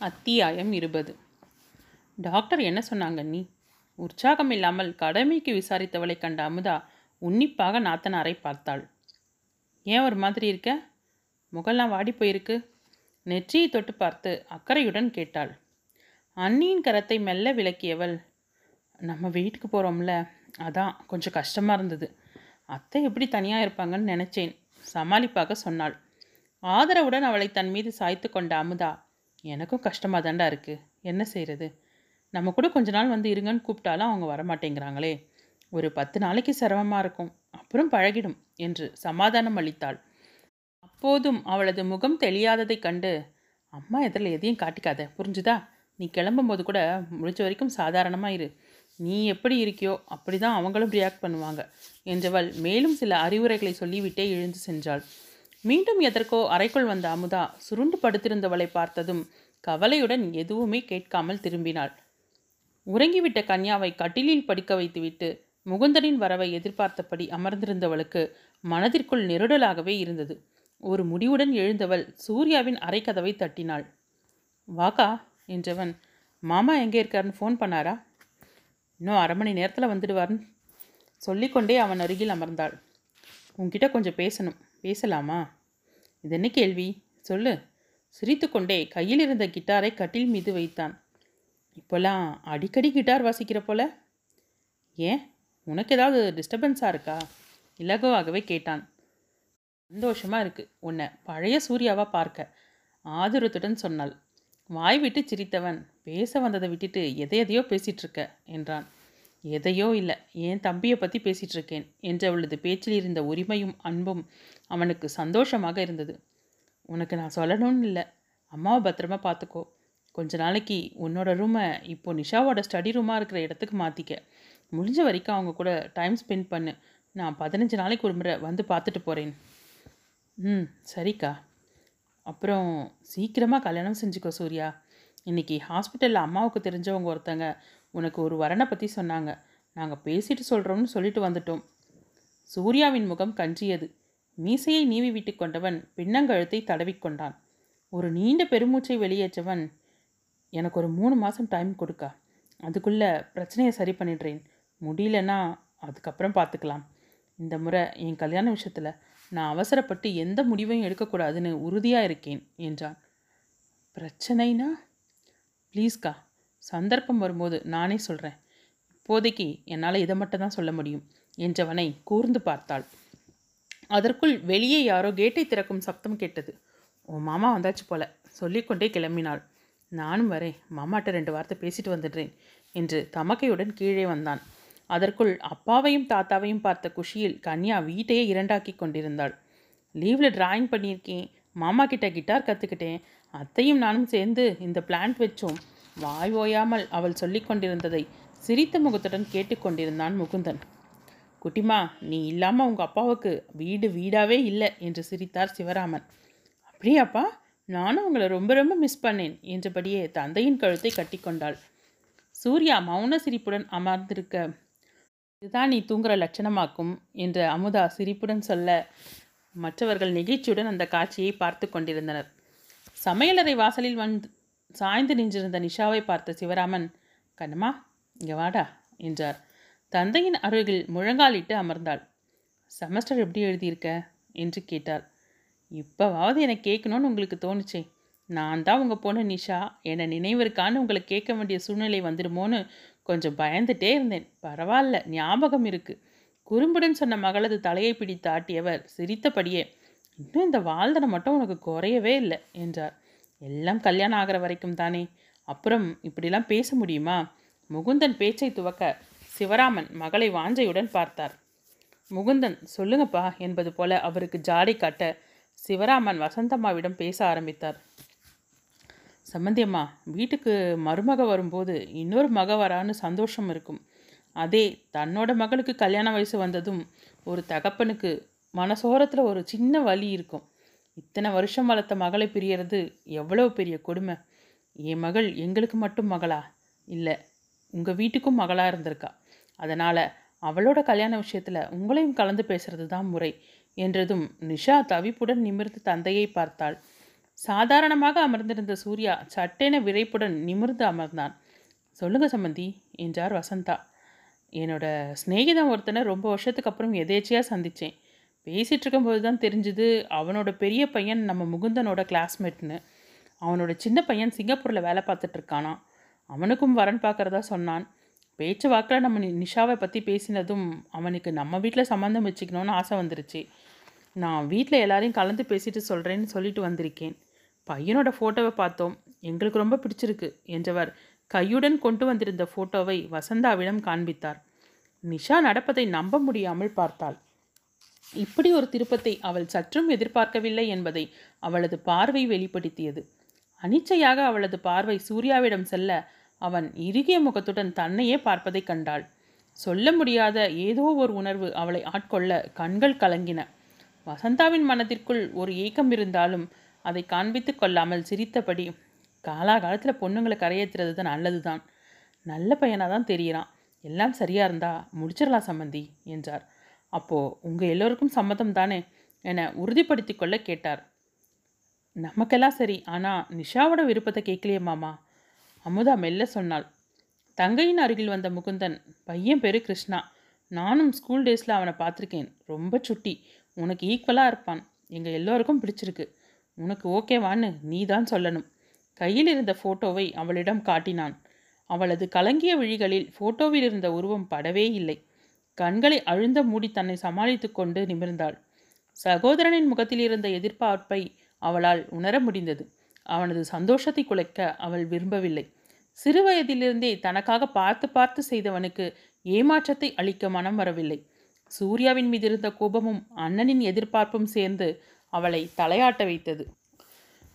அத்தியாயம் இருபது. டாக்டர் என்ன சொன்னாங்க நீ? உற்சாகம் இல்லாமல் கடமைக்கு விசாரித்தவளை கண்ட அமுதா உன்னிப்பாக நாத்தனாரை பார்த்தாள். ஏன் ஒரு மாதிரி இருக்க? முகெல்லாம் வாடி போயிருக்கு. நெற்றியை தொட்டு பார்த்து அக்கறையுடன் கேட்டாள். அண்ணியின் கரத்தை மெல்ல விளக்கியவள் நம்ம வீட்டுக்கு போகிறோம்ல அதான் கொஞ்சம் கஷ்டமாக இருந்தது. அத்தை எப்படி தனியாக இருப்பாங்கன்னு நினச்சேன் சமாளிப்பாக சொன்னாள். ஆதரவுடன் அவளை தன் மீது சாய்த்து கொண்ட அமுதா எனக்கும் கஷ்டமாக தாண்டா இருக்குது என்ன செய்கிறது நம்ம கூட கொஞ்ச நாள் வந்து இருங்கன்னு கூப்பிட்டாலும் அவங்க வரமாட்டேங்கிறாங்களே. ஒரு பத்து நாளைக்கு சிரமமாக இருக்கும். அப்புறம் பழகிடும் என்று சமாதானம் அளித்தாள். அப்போதும் அவளது முகம் தெளியாததைக் கண்டு அம்மா எதிரில் எதையும் காட்டிக்காத. புரிஞ்சுதா? நீ கிளம்பும்போது கூட முடிஞ்ச வரைக்கும் சாதாரணமாக இரு. நீ எப்படி இருக்கியோ அப்படி தான் அவங்களும் ரியாக்ட் பண்ணுவாங்க. என்றவள் மேலும் சில அறிவுரைகளை சொல்லிவிட்டே எழுந்து சென்றாள். மீண்டும் எதற்கோ அறைக்குள் வந்த அமுதா சுருண்டு படுத்திருந்தவளை பார்த்ததும் கவலையுடன் எதுவுமே கேட்காமல் திரும்பினாள். உறங்கிவிட்ட கன்யாவை கட்டிலில் படுக்க வைத்துவிட்டு முகுந்தனின் வரவை எதிர்பார்த்தபடி அமர்ந்திருந்தவளுக்கு மனதிற்குள் நெருடலாகவே இருந்தது. ஒரு முடிவுடன் எழுந்தவள் சூர்யாவின் அரைக்கதவை தட்டினாள். வாக்கா என்றவன் மாமா எங்கே இருக்காருன்னு ஃபோன் பண்ணாரா? இன்னும் அரை மணி நேரத்தில் வந்துடுவார்னு சொல்லிக்கொண்டே அவன் அருகில் அமர்ந்தாள். உன்கிட்ட கொஞ்சம் பேசணும். பேசலாமா? இது என்ன கேள்வி? சொல்லு. சிரித்துக்கொண்டே கையில் இருந்த கிட்டாரை கட்டில் மீது வைத்தான். இப்போல்லாம் அடிக்கடி கிட்டார் வாசிக்கிற போல? ஏன்? உனக்கு ஏதாவது டிஸ்டர்பன்ஸாக இருக்கா? இலகுவாகவே கேட்டான். சந்தோஷமாக இருக்குது உன்னை பழைய சூர்யாவாக பார்க்க ஆதுரத்துடன் சொன்னாள். வாய் விட்டு சிரித்தவன் பேச வந்ததை விட்டுட்டு எதை எதையோ இருக்க என்றான். எதையோ இல்லை என் தம்பியை பற்றி பேசிகிட்டு இருக்கேன் என்றவளது பேச்சில் இருந்த உரிமையும் அன்பும் அவனுக்கு சந்தோஷமாக இருந்தது. உனக்கு நான் சொல்லணும்னு இல்லை அம்மாவை பத்திரமா பார்த்துக்கோ கொஞ்ச நாளைக்கு உன்னோட ரூமை இப்போ நிஷாவோட ஸ்டடி ரூமாக இருக்கிற இடத்துக்கு மாற்றிக்க முடிஞ்ச வரைக்கும் அவங்க கூட டைம் ஸ்பெண்ட் பண்ணு. நான் பதினஞ்சு நாளைக்கு ஒரு முறை வந்து பார்த்துட்டு போகிறேன் ம் சரிக்கா. அப்புறம் சீக்கிரமாக கல்யாணம் செஞ்சுக்கோ சூர்யா. இன்றைக்கி ஹாஸ்பிட்டலில் அம்மாவுக்கு தெரிஞ்சவங்க ஒருத்தங்க உனக்கு ஒரு வரனை பற்றி சொன்னாங்க. நாங்கள் பேசிட்டு சொல்கிறோம்னு சொல்லிட்டு வந்துட்டோம். சூர்யாவின் முகம் கஞ்சியது மீசையை நீவி விட்டு கொண்டவன் பின்னங்கழுத்தை தடவிக்கொண்டான் ஒரு நீண்ட பெருமூச்சை வெளியேற்றவன் எனக்கு ஒரு மூணு மாதம் டைம் கொடுக்கா. அதுக்குள்ளே பிரச்சனையை சரி பண்ணிடுறேன். முடியலன்னா அதுக்கப்புறம் பார்த்துக்கலாம் இந்த முறை என் கல்யாண விஷயத்தில் நான் அவசரப்பட்டு எந்த முடிவையும் எடுக்கக்கூடாதுன்னு உறுதியாக இருக்கேன் என்றான். பிரச்சனைனா? ப்ளீஸ்க்கா சந்தர்ப்பம் வரும்போது நானே சொல்கிறேன் இப்போதைக்கு என்னால் இதை மட்டும் தான் சொல்ல முடியும் என்றவனை கூர்ந்து பார்த்தாள். அதற்குள் வெளியே யாரோ கேட்டை திறக்கும் சப்தம் கேட்டது. உன் மாமா வந்தாச்சு போல சொல்லிக்கொண்டே கிளம்பினாள். நானும் வரேன் மாமாட்ட ரெண்டு வார்த்தை பேசிட்டு வந்துடுறேன் என்று தமக்கையுடன் கீழே வந்தான். அதற்குள் அப்பாவையும் தாத்தாவையும் பார்த்த குஷியில் கன்யா வீட்டையே இரண்டாக்கி கொண்டிருந்தாள். லீவில் டிராயிங் பண்ணியிருக்கேன் மாமா கிட்ட கிட்டார் கற்றுக்கிட்டேன் அத்தையும் நானும் சேர்ந்து இந்த பிளான்ட் வச்சோம் வாய் ஓயாமல் அவள் சொல்லிக்கொண்டிருந்ததை சிரித்த முகத்துடன் கேட்டுக்கொண்டிருந்தான் முகுந்தன். குட்டிமா நீ இல்லாமல் உங்கள் அப்பாவுக்கு வீடு வீடாவே இல்லை என்று சிரித்தார் சிவராமன். அப்படியாப்பா நானும் உங்களை ரொம்ப ரொம்ப மிஸ் பண்ணேன் என்றபடியே தந்தையின் கழுத்தை கட்டிக்கொண்டாள் சூர்யா மௌன சிரிப்புடன் அமர்ந்திருக்க இதுதான் நீ தூங்குற லட்சணமாக்கும் என்று அமுதா சிரிப்புடன் சொல்ல மற்றவர்கள் நெகிழ்ச்சியுடன் அந்த காட்சியை பார்த்து கொண்டிருந்தனர். சமையலறை வாசலில் வந்து சாய்ந்து நின்றிருந்த நிஷாவை பார்த்த சிவராமன் கண்ணம்மா இங்கே வாடா என்றார். தந்தையின் அருகில் முழங்காலிட்டு அமர்ந்தாள். செமஸ்டர் எப்படி எழுதியிருக்க? என்று கேட்டார் இப்போவாவது என்னை கேட்கணும்னு உங்களுக்கு தோணுச்சே. நான் தான் உங்கள் பொண்ணு நிஷா. என்னை நினைவிருக்கான்னு உங்களை கேட்க வேண்டிய சூழ்நிலை வந்துடுமோன்னு கொஞ்சம் பயந்துட்டே இருந்தேன். பரவாயில்ல ஞாபகம் இருக்குது குறும்புடன் சொன்ன மகளது தலையை பிடித்து ஆட்டியவர் சிரித்தபடியே இன்னும் இந்த வாழ்தனை மட்டும் உனக்கு குறையவே இல்லை என்றார். எல்லாம் கல்யாணம் ஆகிற வரைக்கும் தானே? அப்புறம் இப்படிலாம் பேச முடியுமா? முகுந்தன் பேச்சை துவக்க சிவராமன் மகளை வாஞ்சையுடன் பார்த்தார். முகுந்தன் சொல்லுங்கப்பா என்பது போல அவருக்கு ஜாடை காட்ட சிவராமன் வசந்தம்மாவிடம் பேச ஆரம்பித்தார். சம்மந்தியம்மா வீட்டுக்கு மருமக வரும்போது இன்னொரு மக வரான்னு சந்தோஷம் இருக்கும். அதே தன்னோட மகளுக்கு கல்யாண வயசு வந்ததும் ஒரு தகப்பனுக்கு மனசோரத்தில் ஒரு சின்ன வலி இருக்கும். இத்தனை வருஷம் வளர்த்த மகளை பிரியறது எவ்வளோ பெரிய கொடுமை. என் மகள் எங்களுக்கு மட்டும் மகளா? இல்லை உங்கள் வீட்டுக்கும் மகளாக இருந்திருக்கா? அதனால் அவளோட கல்யாண விஷயத்தில் உங்களையும் கலந்து பேசுறது தான் முறை என்றதும் நிஷா தவிப்புடன் நிமிர்ந்து தந்தையை பார்த்தாள். சாதாரணமாக அமர்ந்திருந்த சூர்யா சட்டென விரைப்புடன் நிமிர்ந்து அமர்ந்தான். சொல்லுங்க சம்மந்தி என்றார் வசந்தா. என்னோட சிநேகிதம் ஒருத்தனை ரொம்ப வருஷத்துக்கு அப்புறம் எதேச்சியாக சந்தித்தேன் பேசிகிட்டு இருக்கும்போது தான் தெரிஞ்சுது அவனோட பெரிய பையன் நம்ம முகுந்தனோட கிளாஸ்மேட்னு அவனோட சின்ன பையன் சிங்கப்பூரில் வேலை பார்த்துட்ருக்கானா அவனுக்கும் வரன் பார்க்குறதா சொன்னான். பேச்சு வாக்கில் நம்ம நிஷாவை பற்றி பேசினதும் அவனுக்கு நம்ம வீட்டில் சம்மந்தம் வச்சுக்கணும்னு ஆசை வந்துருச்சு. நான் வீட்டில் எல்லாரையும் கலந்து பேசிட்டு சொல்கிறேன்னு சொல்லிட்டு வந்திருக்கேன். பையனோட ஃபோட்டோவை பார்த்தோம். எங்களுக்கு ரொம்ப பிடிச்சிருக்கு என்றவர் கையுடன் கொண்டு வந்திருந்த ஃபோட்டோவை வசந்தாவிடம் காண்பித்தார். நிஷா நடப்பதை நம்ப முடியாமல் பார்த்தாள். இப்படி ஒரு திருப்பத்தை அவள் சற்றும் எதிர்பார்க்கவில்லை என்பதை அவளது பார்வை வெளிப்படுத்தியது. அனிச்சையாக அவளது பார்வை சூர்யாவிடம் செல்ல அவன் இறுகிய முகத்துடன் தன்னையே பார்ப்பதைக் கண்டாள். சொல்ல முடியாத ஏதோ ஒரு உணர்வு அவளை ஆட்கொள்ள கண்கள் கலங்கின. வசந்தாவின் மனதிற்குள் ஒரு ஏக்கம் இருந்தாலும் அதை காண்பித்து கொள்ளாமல் சிரித்தபடி காலாகாலத்தில் பொண்ணுங்களை கரையேற்றுறது தான் நல்லது தான் நல்ல பையனாக தான் தெரியிறான். எல்லாம் சரியாக இருந்தா முடிச்சிடலாம் சம்மந்தி என்றார். அப்போது உங்கள் எல்லோருக்கும் சம்மதம் தானே என உறுதிப்படுத்தி கொள்ள கேட்டார். நமக்கெல்லாம் சரி ஆனால் நிஷாவோட விருப்பத்தை கேட்கலையே மாமா. அமுதா மெல்ல சொன்னாள். தங்கையின் அருகில் வந்த முகுந்தன் பையன் பேரு கிருஷ்ணா. நானும் ஸ்கூல் டேஸில் அவனை பார்த்துருக்கேன். ரொம்ப சுட்டி. உனக்கு ஈக்குவலாக இருப்பான். எங்கள் எல்லோருக்கும் பிடிச்சிருக்கு. உனக்கு ஓகேவான்னு நீ தான் சொல்லணும். கையில் இருந்த ஃபோட்டோவை அவளிடம் காட்டினான். அவளது கலங்கிய விழிகளில் ஃபோட்டோவில் இருந்த உருவம் படவே இல்லை. கண்களை அழுந்த மூடி தன்னை சமாளித்து கொண்டு நிமிர்ந்தாள். சகோதரனின் முகத்தில் இருந்த எதிர்பார்ப்பை அவளால் உணர முடிந்தது. அவனது சந்தோஷத்தை குலைக்க அவள் விரும்பவில்லை. சிறுவயதிலிருந்தே தனக்காக பார்த்து பார்த்து செய்தவனுக்கு ஏமாற்றத்தை அளிக்க மனம் வரவில்லை. சூர்யாவின் மீது இருந்த கோபமும் அண்ணனின் எதிர்பார்ப்பும் சேர்ந்து அவளை தலையாட்ட வைத்தது.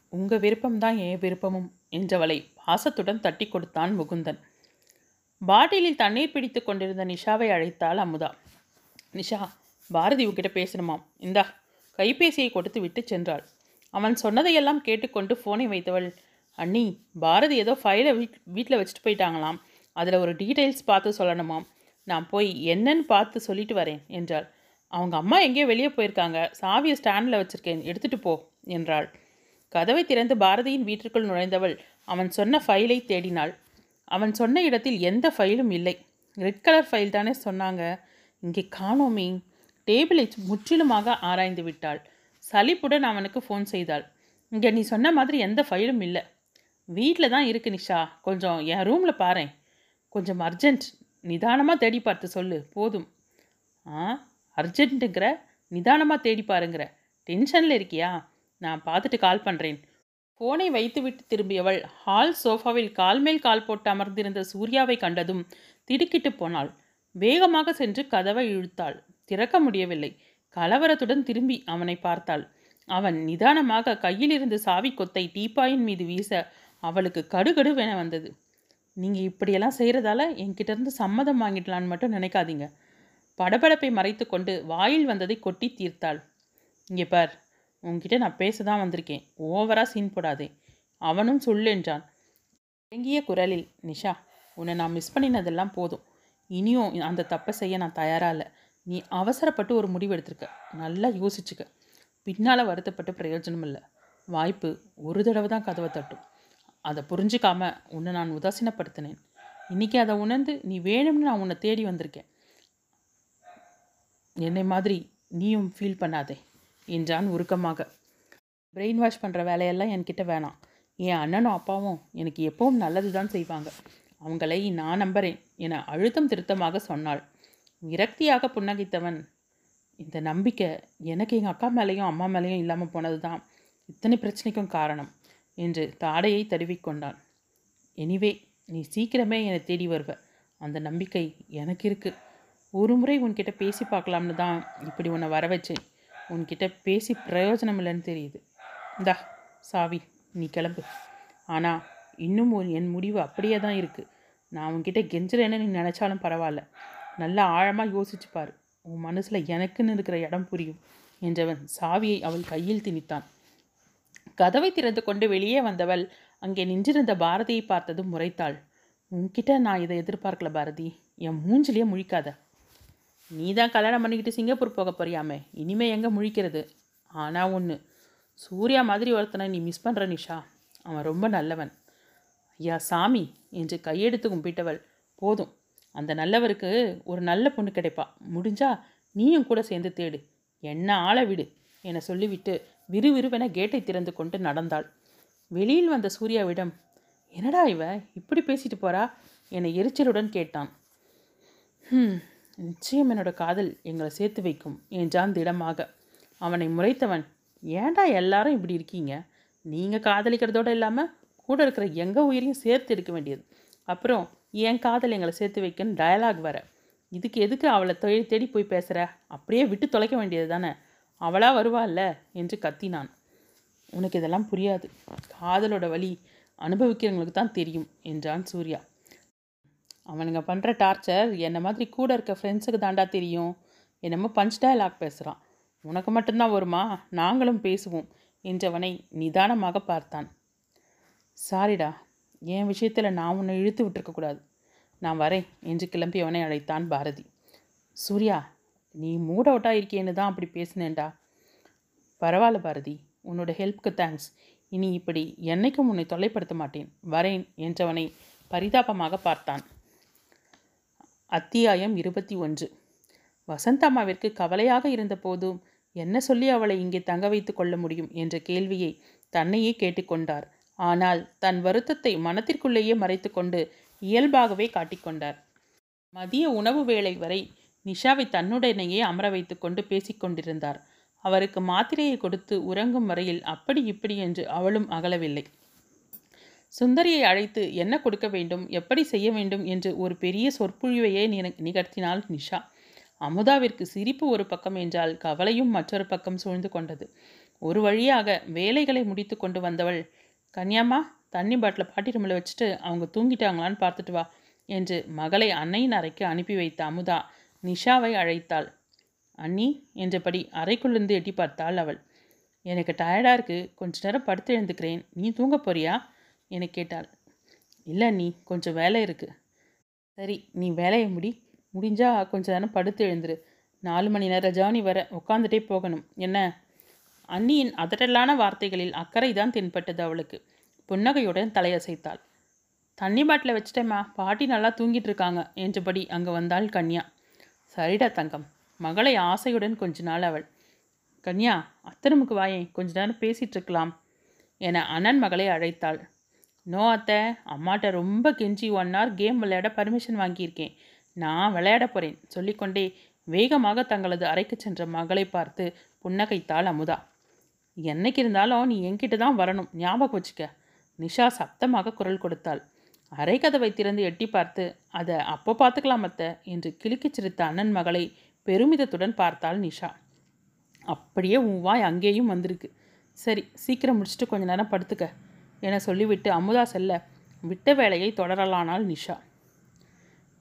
உங்க விருப்பம்தான் என் விருப்பமும் என்றவளை பாசத்துடன் தட்டி கொடுத்தான் முகுந்தன். பாட்டிலில் தண்ணீர் பிடித்து கொண்டிருந்த நிஷாவை அழைத்தாள் அமுதா. நிஷா பாரதி உங்ககிட்ட பேசணுமாம். இந்தா கைபேசியை கொடுத்து விட்டு சென்றாள். அவன் சொன்னதையெல்லாம் கேட்டுக்கொண்டு ஃபோனை வைத்தவள் அண்ணி பாரதி ஏதோ ஃபைலை வீட் வீட்டில் வச்சுட்டு போயிட்டாங்களாம். அதில் ஒரு டீட்டெயில்ஸ் பார்த்து சொல்லணுமாம். நான் போய் என்னன்னு பார்த்து சொல்லிட்டு வரேன் என்றாள். அவங்க அம்மா எங்கேயோ வெளியே போயிருக்காங்க. சாவியை ஸ்டாண்டில் வச்சுருக்கேன். எடுத்துகிட்டு போ என்றாள். கதவை திறந்து பாரதியின் வீட்டிற்குள் நுழைந்தவள் அவன் சொன்ன ஃபைலை தேடினாள். அவன் சொன்ன இடத்தில் எந்த ஃபைலும் இல்லை. ரெட் கலர் ஃபைல் தானே சொன்னாங்க. இங்கே காணோமே. டேபிளை முற்றிலுமாக ஆராய்ந்து விட்டாள். சலிப்புடன் அவனுக்கு ஃபோன் செய்தாள். இங்கே நீ சொன்ன மாதிரி எந்த ஃபைலும் இல்லை. வீட்டில் தான் இருக்கு நிஷா. கொஞ்சம் என் ரூமில் பாரேன். கொஞ்சம் அர்ஜென்ட். நிதானமாக தேடி பார்த்து சொல்லு. போதும். ஆ? அர்ஜென்ட்டுங்கிற? நிதானமாக தேடி பாருங்கிற. டென்ஷனில் இருக்கியா? நான் பார்த்துட்டு கால் பண்ணுறேன் கோனை வைத்துவிட்டு திரும்பியவள். ஹால் சோஃபாவில் கால் மேல் கால் போட்டு அமர்ந்திருந்த சூர்யாவை கண்டதும் திடுக்கிட்டு போனாள். வேகமாக சென்று கதவை இழுத்தாள். திறக்க முடியவில்லை. கலவரத்துடன் திரும்பி அவனை பார்த்தாள். அவன் நிதானமாக கையில் இருந்து சாவி கொத்தை டீப்பாயின் மீது வீச அவளுக்கு கடுகடுவென வந்தது. நீங்கள் இப்படியெல்லாம் செய்கிறதால என்கிட்ட இருந்து சம்மதம் வாங்கிடலான்னு மட்டும் நினைக்காதீங்க. படபடப்பை மறைத்து கொண்டு வாயில் வந்ததை கொட்டி தீர்த்தாள். இங்கே பார். உன்கிட்ட நான் பேச தான் வந்திருக்கேன். ஓவராக சீன் போடாதே. அவனும் சொல்லென்றான் இறங்கிய குரலில் நிஷா உன்னை நான் மிஸ் பண்ணினதெல்லாம் போதும். இனியும் அந்த தப்பை செய்ய நான் தயாராக இல்லை. நீ அவசரப்பட்டு ஒரு முடிவு எடுத்திருக்க. நல்லா யோசிச்சுக்க. பின்னால் வருத்தப்பட்டு பிரயோஜனம் இல்லை. வாய்ப்பு ஒரு தடவை தான் கதவை தட்டும். அதை புரிஞ்சுக்காம உன்னை நான் உதாசீனப்படுத்தினேன். இன்னைக்கு அதை உணர்ந்து நீ வேணும்னு நான் உன்னை தேடி வந்திருக்கேன். என்னை மாதிரி நீயும் ஃபீல் பண்ணாதே. என்றான் உருக்கமாக. பிரெயின் வாஷ் பண்ணுற வேலையெல்லாம் என்கிட்ட வேணாம். என் அண்ணனும் அப்பாவும் எனக்கு எப்பவும் நல்லது தான் செய்வாங்க. அவங்களை நான் நம்புறேன் என அழுத்தம் திருத்தமாக சொன்னாள். விரக்தியாக புன்னகைத்தவன் இந்த நம்பிக்கை எனக்கு எங்கள் அக்கா மேலேயும் அம்மா மேலேயும் இல்லாமல் போனது தான் இத்தனை பிரச்சனைக்கும் காரணம் என்று தாடையை தருவிக்கொண்டான் எனிவே நீ சீக்கிரமே என்னை தேடி வருவ. அந்த நம்பிக்கை எனக்கு இருக்குது ஒரு முறை உன்கிட்ட பேசி பார்க்கலாம்னு தான் இப்படி உன்னை வர வச்சேன் உன்கிட்ட பேசி பிரயோஜனம் இல்லைன்னு தெரியுது. இந்தா சாவி நீ கிளம்பு. ஆனால் இன்னும் ஒரு என் முடிவு அப்படியே தான் இருக்குது நான் உன்கிட்ட கெஞ்சுறேன்னு நீ நினச்சாலும் பரவாயில்ல. நல்லா ஆழமாக யோசிச்சு பாரு. உன் மனசில் எனக்குன்னு இருக்கிற இடம் புரியும் என்றவன் சாவியை அவள் கையில் திணித்தான். கதவை திறந்து கொண்டு வெளியே வந்தவள் அங்கே நின்றிருந்த பாரதியை பார்த்ததும் முறைத்தாள். உன்கிட்ட நான் இதை எதிர்பார்க்கல பாரதி. என் மூஞ்சிலேயே முழிக்காத. நீ தான் கல்யாணம் பண்ணிக்கிட்டு சிங்கப்பூர் போக போறியாமே? இனிமே எங்கே முழிக்கிறது? ஆனால் ஒன்று சூர்யா மாதிரி ஒருத்தனை நீ மிஸ் பண்ணுற நிஷா. அவன் ரொம்ப நல்லவன். ஐயா சாமி என்று கையெடுத்து கும்பிட்டவள். போதும். அந்த நல்லவருக்கு ஒரு நல்ல பொண்ணு கிடைப்பா. முடிஞ்சா நீயும் கூட சேர்ந்து தேடு. என்ன ஆளை விடு என சொல்லிவிட்டு விறுவிறுவென கேட்டை திறந்து கொண்டு நடந்தாள். வெளியில் வந்த சூர்யாவிடம் என்னடா இவ? இப்படி பேசிட்டு போறா? என எரிச்சலுடன் கேட்டான். ம் நிச்சயம் என்னோட காதல் எங்களை சேர்த்து வைக்கும் என்றான் திடமாக. அவனை முறைத்தவன் ஏண்டா எல்லாரும் இப்படி இருக்கீங்க? நீங்கள் காதலிக்கிறதோட இல்லாமல் கூட இருக்கிற எங்கள் உயிரையும் சேர்த்து எடுக்க வேண்டியது? அப்புறம் என் காதல் எங்களை சேர்த்து வைக்கன்னு டயலாக் வர இதுக்கு எதுக்கு அவளை தேடி தேடி போய் பேசுகிற அப்படியே விட்டு தொலைக்க வேண்டியது தானே? அவளாக வருவாள்ல என்று கத்தினான். உனக்கு இதெல்லாம் புரியாது. காதலோட வழி அனுபவிக்கிறவங்களுக்கு தான் தெரியும் என்றான் சூர்யா. அவனுங்க பண்ணுற டார்ச்சர் என்னை மாதிரி கூட இருக்க ஃப்ரெண்ட்ஸுக்கு தாண்டா தெரியும். என்னமோ பஞ்ச் டயலாக் பேசுகிறான் உனக்கு மட்டும்தான் வருமா? நாங்களும் பேசுவோம் என்றவனை நிதானமாக பார்த்தான். சாரிடா என் விஷயத்தில் நான் உன்னை இழுத்து விட்டுருக்கக்கூடாது நான் வரேன் என்று கிளம்பியவனை அழைத்தான் பாரதி. சூர்யா நீ மூட் அவுட்டாக இருக்கேன்னு தான் அப்படி பேசினேன்டா. பரவாயில்ல பாரதி உன்னோட ஹெல்ப்க்கு தேங்க்ஸ் இனி இப்படி என்னைக்கும் உன்னை தொல்லைப்படுத்த மாட்டேன். வரேன் என்றவனை பரிதாபமாக பார்த்தான். அத்தியாயம் இருபத்தி ஒன்று. வசந்தம்மாவிற்கு கவலையாக இருந்த போதும் என்ன சொல்லி அவளை இங்கே தங்க வைத்து கொள்ள முடியும் என்ற கேள்வியை தன்னையே கேட்டுக்கொண்டார். ஆனால் தன் வருத்தத்தை மனத்திற்குள்ளேயே மறைத்துக்கொண்டு இயல்பாகவே காட்டிக்கொண்டார் மதிய உணவு வேளை வரை நிஷாவை தன்னுடனேயே அமர வைத்துக்கொண்டு பேசிக்கொண்டிருந்தார் அவருக்கு மாத்திரையை கொடுத்து உறங்கும் வரையில் அப்படி இப்படி என்று அவளும் அகலவில்லை. சுந்தரியை அழைத்து என்ன கொடுக்க வேண்டும் எப்படி செய்ய வேண்டும் என்று ஒரு பெரிய சொற்பொழிவையே நிகழ்த்தினாள் நிஷா. அமுதாவிற்கு சிரிப்பு ஒரு பக்கம் என்றால் கவலையும் மற்றொரு பக்கம் சூழ்ந்து கொண்டது. ஒரு வழியாக வேலைகளை முடித்து கொண்டு வந்தவள் கன்யாம்மா தண்ணி பாட்டில் பாட்டி ரூமில் வச்சுட்டு அவங்க தூங்கிட்டாங்களான்னு பார்த்துட்டு வா என்று மகளை அன்னையின் அறைக்கு அனுப்பி வைத்த அமுதா நிஷாவை அழைத்தாள். அண்ணி என்றபடி அறைக்குள்ளிருந்து எட்டி பார்த்தாள் அவள். எனக்கு டயர்டாக இருக்குது கொஞ்ச நேரம் படுத்து எழுந்துக்கிறேன். நீ தூங்க போறியா? என கேட்டாள். இல்லை நீ கொஞ்சம் வேலை இருக்குது சரி நீ வேலையை முடி. முடிஞ்சா கொஞ்சம் நேரம் படுத்து எழுந்துரு. நாலு மணி நேரம் ஜேர்னி வர உட்காந்துட்டே போகணும். என்ன? அண்ணியின் அதட்டலான வார்த்தைகளில் அக்கறை தான் தென்பட்டது அவளுக்கு. புன்னகையுடன் தலையசைத்தாள். தண்ணி பாட்டில் வச்சிட்டேம்மா. பாட்டி நல்லா தூங்கிட்டு இருக்காங்க. என்றபடி அங்கே வந்தாள் கன்யா. சரிடா தங்கம். மகளை ஆசையுடன் கொஞ்ச நாள் அவள். கன்யா அத்தனமுக்கு வாயே கொஞ்ச நேரம் பேசிகிட்டு இருக்கலாம். என அண்ணன் மகளை அழைத்தாள். நோ அத்தை அம்மாட்ட ரொம்ப கெஞ்சி ஒன் ஹவர் கேம் விளையாட பர்மிஷன் வாங்கியிருக்கேன். நான் விளையாட போகிறேன் சொல்லிக்கொண்டே வேகமாக தங்களது அறைக்கு சென்ற மகளை பார்த்து புன்னகைத்தாள் அமுதா. என்னைக்கு இருந்தாலும் நீ என்கிட்ட தான் வரணும். ஞாபகம் வச்சுக்க. நிஷா சத்தமாக குரல் கொடுத்தாள். அரை கதவை திறந்து எட்டி பார்த்து அதை அப்போ பார்த்துக்கலாம் அத்தை என்று கிழிக்கச் சிரித்த அண்ணன் மகளை பெருமிதத்துடன் பார்த்தாள் நிஷா. அப்படியே உன் வாய் அங்கேயும் வந்திருக்கு. சரி சீக்கிரம் முடிச்சுட்டு கொஞ்ச நேரம் படுத்துக்க. என சொல்லிவிட்டு அமுதா செல்ல விட்ட வேலையை தொடரலானாள் நிஷா.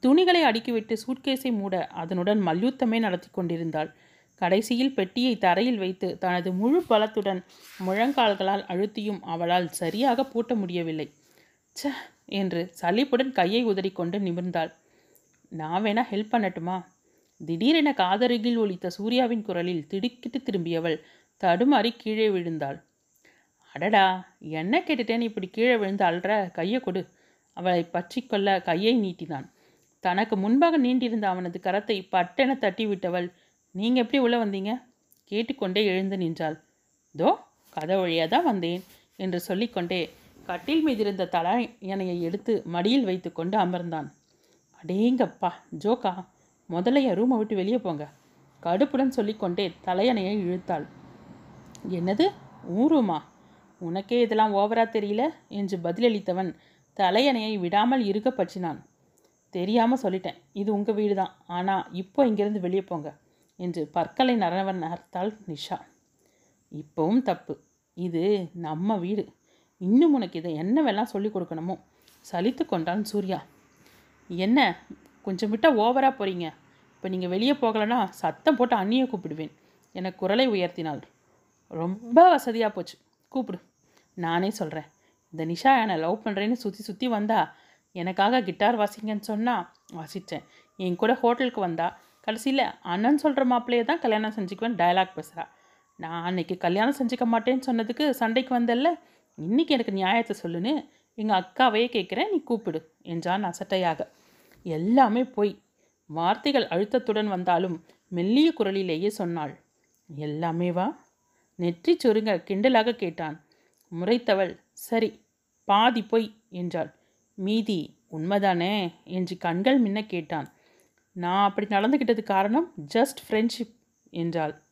துணிகளை அடுக்கிவிட்டு சூட்கேஸை மூட அதனுடன் மல்யுத்தமே நடத்தி கொண்டிருந்தாள். கடைசியில் பெட்டியை தரையில் வைத்து தனது முழு பலத்துடன் முழங்கால்களால் அழுத்தியும் அவளால் சரியாக பூட்ட முடியவில்லை. ச்ச என்று சலிப்புடன் கையை உதறிக்கொண்டு நிமிர்ந்தாள். நான் வேணா ஹெல்ப் பண்ணட்டுமா? திடீரென காதருகில் ஒலித்த சூர்யாவின் குரலில் திடுக்கிட்டு திரும்பியவள் தடுமாறி கீழே விழுந்தாள். அடடா என்ன கேட்டுட்டேன்னு இப்படி கீழே விழுந்து அல்ற கையை கொடு. அவளை பற்றி கொள்ள கையை நீட்டினான். தனக்கு முன்பாக நீண்டிருந்த அவனது கரத்தை பட்டென தட்டி விட்டவள் நீங்கள் எப்படி உள்ளே வந்தீங்க? கேட்டுக்கொண்டே எழுந்து நின்றாள். தோ கதை வழியாக தான் வந்தேன் என்று சொல்லிக்கொண்டே கட்டில் மீதிருந்த தலையணையை எடுத்து மடியில் வைத்துக்கொண்டு அமர்ந்தான். அடேங்கப்பா ஜோக்கா முதலைய ரூமை விட்டு வெளியே போங்க கடுப்புடன் சொல்லிக்கொண்டே தலையணையை இழுத்தாள். என்னது? ஊருமா உனக்கே இதெல்லாம் ஓவரா தெரியல? என்று பதிலளித்தவன் தலையணையை விடாமல் இருக்க பற்றினான். தெரியாமல் சொல்லிட்டேன். இது உங்கள் வீடு தான் ஆனால் இப்போ இங்கேருந்து வெளியே போங்க என்று பற்களை நரவன் நகர்த்தாள் நிஷா. இப்போவும் தப்பு. இது நம்ம வீடு. இன்னும் உனக்கு இதை என்னவெல்லாம் சொல்லிக் சொல்லி கொடுக்கணுமோ? சலித்து கொண்டான் சூர்யா. என்ன? கொஞ்சம் விட்டால் ஓவராக போகிறீங்க இப்போ நீங்கள் வெளியே போகலைன்னா சத்தம் போட்டு அண்ணியை கூப்பிடுவேன் என குரலை உயர்த்தினாள். ரொம்ப வசதியாக போச்சு. கூப்பிடு. நானே சொல்கிறேன் இந்த நிஷா என்னை லவ் பண்ணுறேன்னு சுற்றி சுற்றி வந்தா எனக்காக கிட்டார் வாசிங்கன்னு சொன்னால் வாசித்தேன் என் கூட ஹோட்டலுக்கு வந்தா கடைசியில் அண்ணன் சொல்கிற மாப்பிள்ளையே தான் கல்யாணம் செஞ்சுக்குவேன் டயலாக் பேசுகிறா நான் அன்னைக்கு கல்யாணம் செஞ்சுக்க மாட்டேன்னு சொன்னதுக்கு சண்டைக்கு வந்தல்ல இன்னைக்கு எனக்கு நியாயத்தை சொல்லுன்னு எங்கள் அக்காவையே கேட்குறேன் நீ கூப்பிடு என்றான் அசட்டையாக. எல்லாமே போய் வார்த்தைகள் அழுத்தத்துடன் வந்தாலும் மெல்லிய குரலிலேயே சொன்னாள் எல்லாமே வா? நெற்றி சொருங்க கிண்டலாக கேட்டான். முறைத்தவள். சரி பாதி பொய் என்றாள். மீதி உண்மைதானே? என்று கண்கள் மின்ன கேட்டான். நான் அப்படி நடந்துக்கிட்டது காரணம் ஜஸ்ட் ஃப்ரெண்ட்ஷிப் என்றாள்.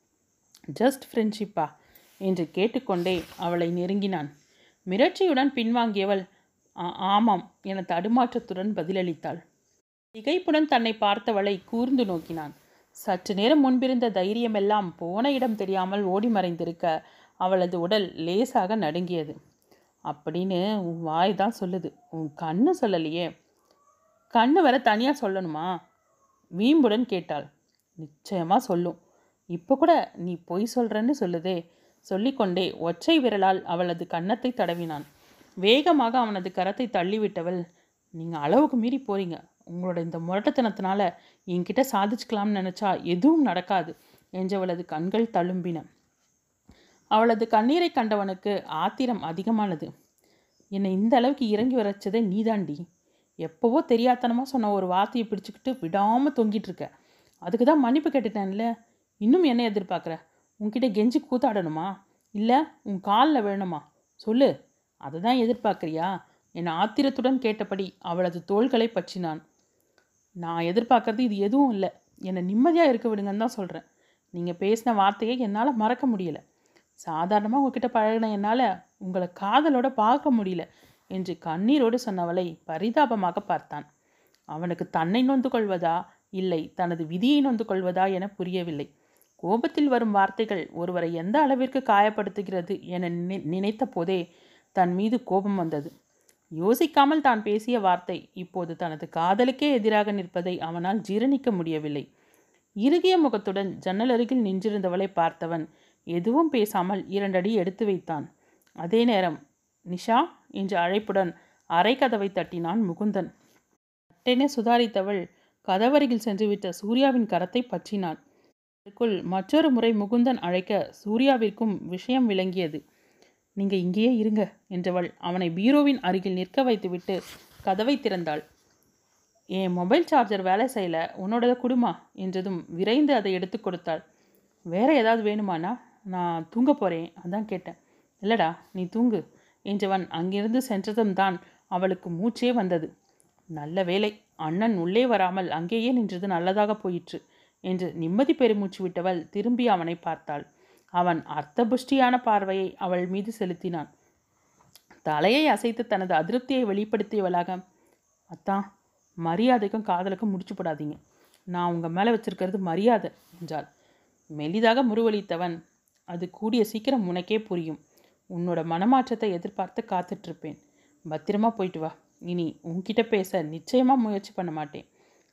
ஜஸ்ட் ஃப்ரெண்ட்ஷிப்பா என்று கேட்டுக்கொண்டே அவளை நெருங்கினான். மிரட்சியுடன் பின்வாங்கியவள் "ஆ- ஆமாம் என தடுமாற்றத்துடன் பதிலளித்தாள். திகைப்புடன் தன்னை பார்த்தவளை கூர்ந்து நோக்கினான். சற்று நேரம் முன்பிருந்த தைரியமெல்லாம் போன இடம் தெரியாமல் ஓடி மறைந்திருக்க அவளது உடல் லேசாக நடுங்கியது. அப்படின்னு உன் வாய் தான் சொல்லுது. உன் கண்ணு சொல்லலையே. கண்ணு வர தனியாக சொல்லணுமா? வீம்புடன் கேட்டாள். நிச்சயமாக சொல்லும். இப்போ கூட நீ பொய் சொல்கிறன்னு சொல்லுதே. சொல்லிக்கொண்டே ஒற்றை விரலால் அவளது கன்னத்தை தடவினான். வேகமாக அவனது கரத்தை தள்ளிவிட்டவள் நீங்கள் அளவுக்கு மீறி போறீங்க. உங்களோட இந்த முரட்டத்தனத்தினால என்கிட்ட சாதிச்சுக்கலாம்னு நினச்சா எதுவும் நடக்காது. என்றவளது கண்கள் தழும்பின. அவளது கண்ணீரை கண்டவனுக்கு ஆத்திரம் அதிகமானது. என்னை இந்த அளவுக்கு இறங்கி வரச்சதே நீதாண்டி. எப்போவோ தெரியாத்தனமாக சொன்ன ஒரு வார்த்தையை பிடிச்சிக்கிட்டு விடாமல் தொங்கிட்டு இருக்க. அதுக்கு தான் மன்னிப்பு கேட்டுட்டேன்ல. இன்னும் என்ன எதிர்பார்க்குற? உன்கிட்ட கெஞ்சி கூத்தாடணுமா? இல்லை உன் காலில் விழணுமா? சொல்லு. அதை தான் எதிர்பார்க்குறியா? என் ஆத்திரத்துடன் கேட்டபடி அவளது தோள்களை பற்றினான். நான் எதிர்பார்க்கறது இது எதுவும் இல்லை. என்னை நிம்மதியாக இருக்க விடுங்கன்னு தான் சொல்கிறேன் நீங்கள் பேசின வார்த்தையை என்னால் மறக்க முடியலை. சாதாரணமாக உங்ககிட்ட பழகின என்னால் உங்களை காதலோட பார்க்க முடியல என்று கண்ணீரோடு சொன்னவளை பரிதாபமாக பார்த்தான். அவனுக்கு தன்னை நொந்து கொள்வதா இல்லை தனது விதியை நொந்து கொள்வதா என புரியவில்லை. கோபத்தில் வரும் வார்த்தைகள் ஒருவரை எந்த அளவிற்கு காயப்படுத்துகிறது என நினை நினைத்த போதே தன் மீது கோபம் வந்தது. யோசிக்காமல் தான் பேசிய வார்த்தை இப்போது தனது காதலுக்கே எதிராக நிற்பதை அவனால் ஜீரணிக்க முடியவில்லை. இறுகிய முகத்துடன் ஜன்னல் அருகில் நின்றிருந்தவளை பார்த்தவன் எதுவும் பேசாமல் இரண்டடி எடுத்து வைத்தான். அதே நேரம் நிஷா என்று அழைப்புடன் அரை கதவை தட்டினான் முகுந்தன். சட்டென சுதாரித்தவள் கதவருகில் சென்றுவிட்ட சூர்யாவின் கரத்தை பற்றினாள். அதற்குள் மற்றொரு முறை முகுந்தன் அழைக்க சூர்யாவிற்கும் விஷயம் விளங்கியது. நீங்க இங்கேயே இருங்க என்றவள் அவனை பீரோவின் அருகில் நிற்க வைத்துவிட்டு கதவை திறந்தாள். என் மொபைல் சார்ஜர் வேலை செய்யல உன்னோடத குடுமா என்றதும் விரைந்து அதை எடுத்து கொடுத்தாள். வேற ஏதாவது வேணுமானா நான் தூங்க போகிறேன் அதான் கேட்டேன். இல்லடா நீ தூங்கு. என்றவன் அங்கிருந்து சென்றதும் தான் அவளுக்கு மூச்சே வந்தது. நல்ல வேளை அண்ணன் உள்ளே வராமல் அங்கேயே நின்றது நல்லதாக போயிற்று என்று நிம்மதி பெருமூச்சு விட்டவள் திரும்பி அவனை பார்த்தாள். அவன் அர்த்தபுஷ்டியான பார்வையை அவள் மீது செலுத்தினான். தலையை அசைத்து தனது அதிருப்தியை வெளிப்படுத்தியவளாக அத்தான் மரியாதைக்கும் காதலுக்கும் முடிச்சு போடாதீங்க நான் உங்கள் மேலே வச்சிருக்கிறது மரியாதை என்றாள். மெலிதாக முருவளித்தவன் அது கூடிய சீக்கிரம் உனக்கே புரியும். உன்னோட மனமாற்றத்தை எதிர்பார்த்து காத்துட்ருப்பேன். பத்திரமா போயிட்டு வா. இனி உன்கிட்ட பேச நிச்சயமாக முயற்சி பண்ண மாட்டேன்.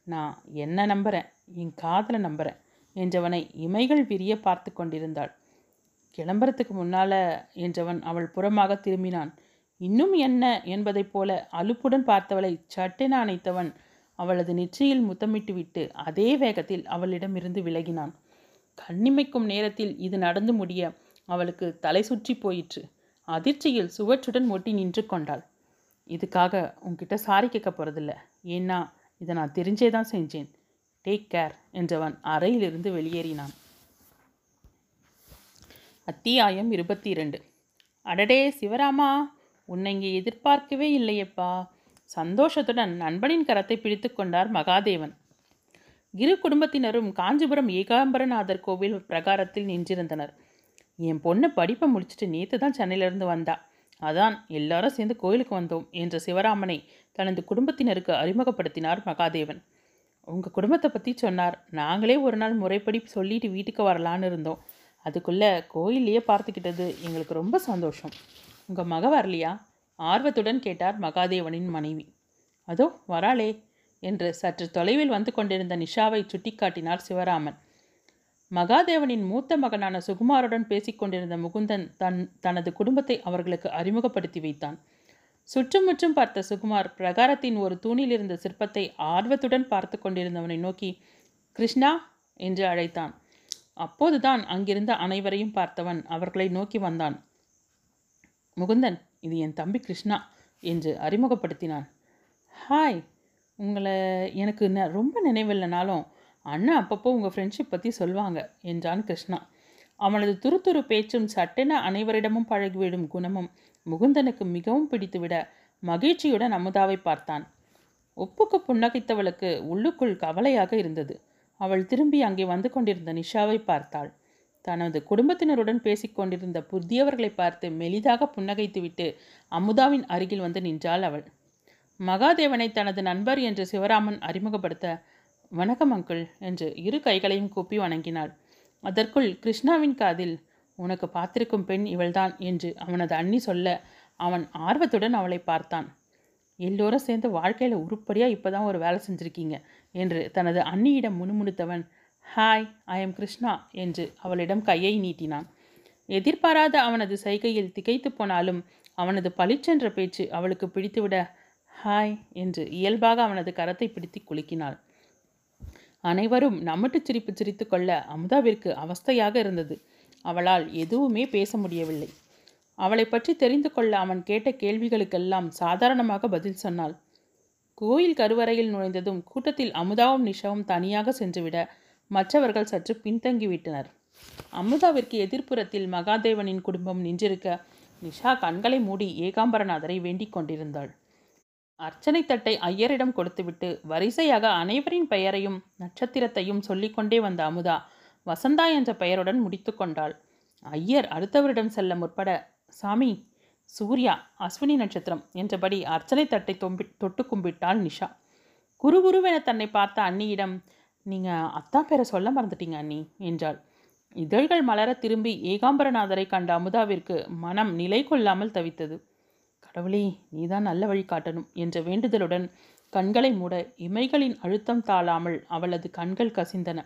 நான் என்ன நம்புகிறேன் என் காதலை நம்புகிறேன் என்றவனை இமைகள் விரிய பார்த்து கொண்டிருந்தாள். கிளம்புறதுக்கு முன்னால் என்றவன் அவள் புறமாக திரும்பினான். இன்னும் என்ன என்பதைப் போல அலுப்புடன் பார்த்தவளை சட்டென அணைத்தவன் அவளது நெற்றியில் முத்தமிட்டு விட்டு அதே வேகத்தில் அவளிடமிருந்து விலகினான். கண்ணிமைக்கும் நேரத்தில் இது நடந்து முடிய அவளுக்கு தலை சுற்றி போயிற்று. அதிர்ச்சியில் சுவற்றுடன் ஒட்டி நின்று கொண்டாள். இதுக்காக உன்கிட்ட சாரி கேட்க போகிறதில்ல ஏன்னா இதை நான் தெரிஞ்சே தான் செஞ்சேன். டேக் கேர் என்றவன் அறையிலிருந்து வெளியேறினான். அத்தியாயம் இருபத்தி இரண்டு அடடே சிவராமா! உன்னை இங்கே எதிர்பார்க்கவே இல்லையப்பா! சந்தோஷத்துடன் நண்பனின் கரத்தை பிடித்து கொண்டார் மகாதேவன். இரு குடும்பத்தினரும் காஞ்சிபுரம் ஏகாம்பரநாதர் கோவில் பிரகாரத்தில் நின்றிருந்தனர். என் பொண்ணு படிப்பை முடிச்சுட்டு நேற்று தான் சென்னையிலேருந்து வந்தா. அதான் எல்லாரும் சேர்ந்து கோயிலுக்கு வந்தோம் என்ற சிவராமனை தனது குடும்பத்தினருக்கு அறிமுகப்படுத்தினார் மகாதேவன். உங்கள் குடும்பத்தை பற்றி சொன்னார். நாங்களே ஒரு நாள் முறைப்படி சொல்லிட்டு வீட்டுக்கு வரலான்னு இருந்தோம். அதுக்குள்ளே கோயிலையே பார்த்துக்கிட்டது எங்களுக்கு ரொம்ப சந்தோஷம். உங்கள் மக வரலையா? ஆர்வத்துடன் கேட்டார் மகாதேவனின் மனைவி. அதோ வராளே. என்று சற்று தொலைவில் வந்து கொண்டிருந்த நிஷாவை சுட்டிக்காட்டினார் சிவராமன். மகாதேவனின் மூத்த மகனான சுகுமாருடன் பேசிக்கொண்டிருந்த முகுந்தன் தன் தனது குடும்பத்தை அவர்களுக்கு அறிமுகப்படுத்தி வைத்தான். சுற்றுமுற்றும் பார்த்த சுகுமார் பிரகாரத்தின் ஒரு தூணில் இருந்த சிற்பத்தை ஆர்வத்துடன் பார்த்து கொண்டிருந்தவனை நோக்கி கிருஷ்ணா என்று அழைத்தான். அப்போதுதான் அங்கிருந்த அனைவரையும் பார்த்தவன் அவர்களை நோக்கி வந்தான். முகுந்தன் இது என் தம்பி கிருஷ்ணா என்று அறிமுகப்படுத்தினான். ஹாய் உங்களை எனக்கு ந ரொம்ப நினைவில்லைனாலும் அண்ணன் அப்பப்போ உங்கள் ஃப்ரெண்ட்ஷிப் பற்றி சொல்லுவாங்க என்றான் கிருஷ்ணா. அவனது துருத்துரு பேச்சும் சட்டென அனைவரிடமும் பழகிவிடும் குணமும் முகுந்தனுக்கு மிகவும் பிடித்துவிட மகிழ்ச்சியுடன் அமுதாவை பார்த்தான். ஒப்புக்கு புன்னகைத்தவளுக்கு உள்ளுக்குள் கவலையாக இருந்தது. அவள் திரும்பி அங்கே வந்து கொண்டிருந்த நிஷாவை பார்த்தாள். தனது குடும்பத்தினருடன் பேசிக்கொண்டிருந்த புதியவர்களை பார்த்து மெலிதாக புன்னகைத்துவிட்டு அமுதாவின் அருகில் வந்து நின்றாள் அவள். மகாதேவனை தனது நண்பர் என்று சிவராமன் அறிமுகப்படுத்த வணக்கம் அங்கிள் என்று இரு கைகளையும் கூப்பி வணங்கினாள். அதற்குள் கிருஷ்ணாவின் காதில் உனக்கு பார்த்திருக்கும் பெண் இவள்தான் என்று அவனது அண்ணி சொல்ல அவன் ஆர்வத்துடன் அவளை பார்த்தான். எல்லோரும் சேர்ந்து வாழ்க்கையில் உருப்படியாக இப்போ தான் ஒரு வேலை செஞ்சுருக்கீங்க என்று தனது அண்ணியிடம் முணுமுணுத்தவன் ஹாய் ஐ எம் கிருஷ்ணா என்று அவளிடம் கையை நீட்டினான். எதிர்பாராத அவனது சைகையில் திகைத்து போனாலும் அவனது பளிச்சென்ற பேச்சு அவளுக்கு பிடித்துவிட ஹாய் என்று இயல்பாக அவனது கரத்தை பிடித்து குலுக்கினாள். அனைவரும் நம்மட்டு சிரிப்பு சிரித்து கொள்ள அமுதாவிற்கு அவஸ்தையாக இருந்தது. அவளால் எதுவுமே பேச முடியவில்லை. அவளை பற்றி தெரிந்து கொள்ள அவன் கேட்ட கேள்விகளுக்கெல்லாம் சாதாரணமாக பதில் சொன்னாள். கோயில் கருவறையில் நுழைந்ததும் கூட்டத்தில் அமுதாவும் நிஷாவும் தனியாக சென்றுவிட மற்றவர்கள் சற்று பின்தங்கிவிட்டனர். அமுதாவிற்கு எதிர்ப்புறத்தில் மகாதேவனின் குடும்பம் நின்றிருக்க நிஷா கண்களை மூடி ஏகாம்பரநாதரை வேண்டிக் கொண்டிருந்தாள். அர்ச்சனை தட்டை ஐயரிடம் கொடுத்துவிட்டு வரிசையாக அனைவரின் பெயரையும் நட்சத்திரத்தையும் சொல்லிக்கொண்டே வந்த அமுதா வசந்தா என்ற பெயருடன் முடித்து கொண்டாள். ஐயர் அடுத்தவரிடம் செல்ல முற்பட சாமி சூர்யா அஸ்வினி நட்சத்திரம் என்றபடி அர்ச்சனை தட்டை தொம்பி தொட்டு கும்பிட்டாள் நிஷா. குருகுருவென தன்னை பார்த்த அண்ணியிடம் நீங்கள் அத்தா பேரை சொல்ல மறந்துட்டீங்க அண்ணி என்றாள். இதழ்கள் மலர திரும்பி ஏகாம்பரநாதரை கண்ட அமுதாவிற்கு மனம் நிலை கொள்ளாமல் தவித்தது. கடவுளே நீதான் நல்ல வழி காட்டணும் என்ற வேண்டுதலுடன் கண்களை மூட இமைகளின் அழுத்தம் தாழாமல் அவளது கண்கள் கசிந்தன.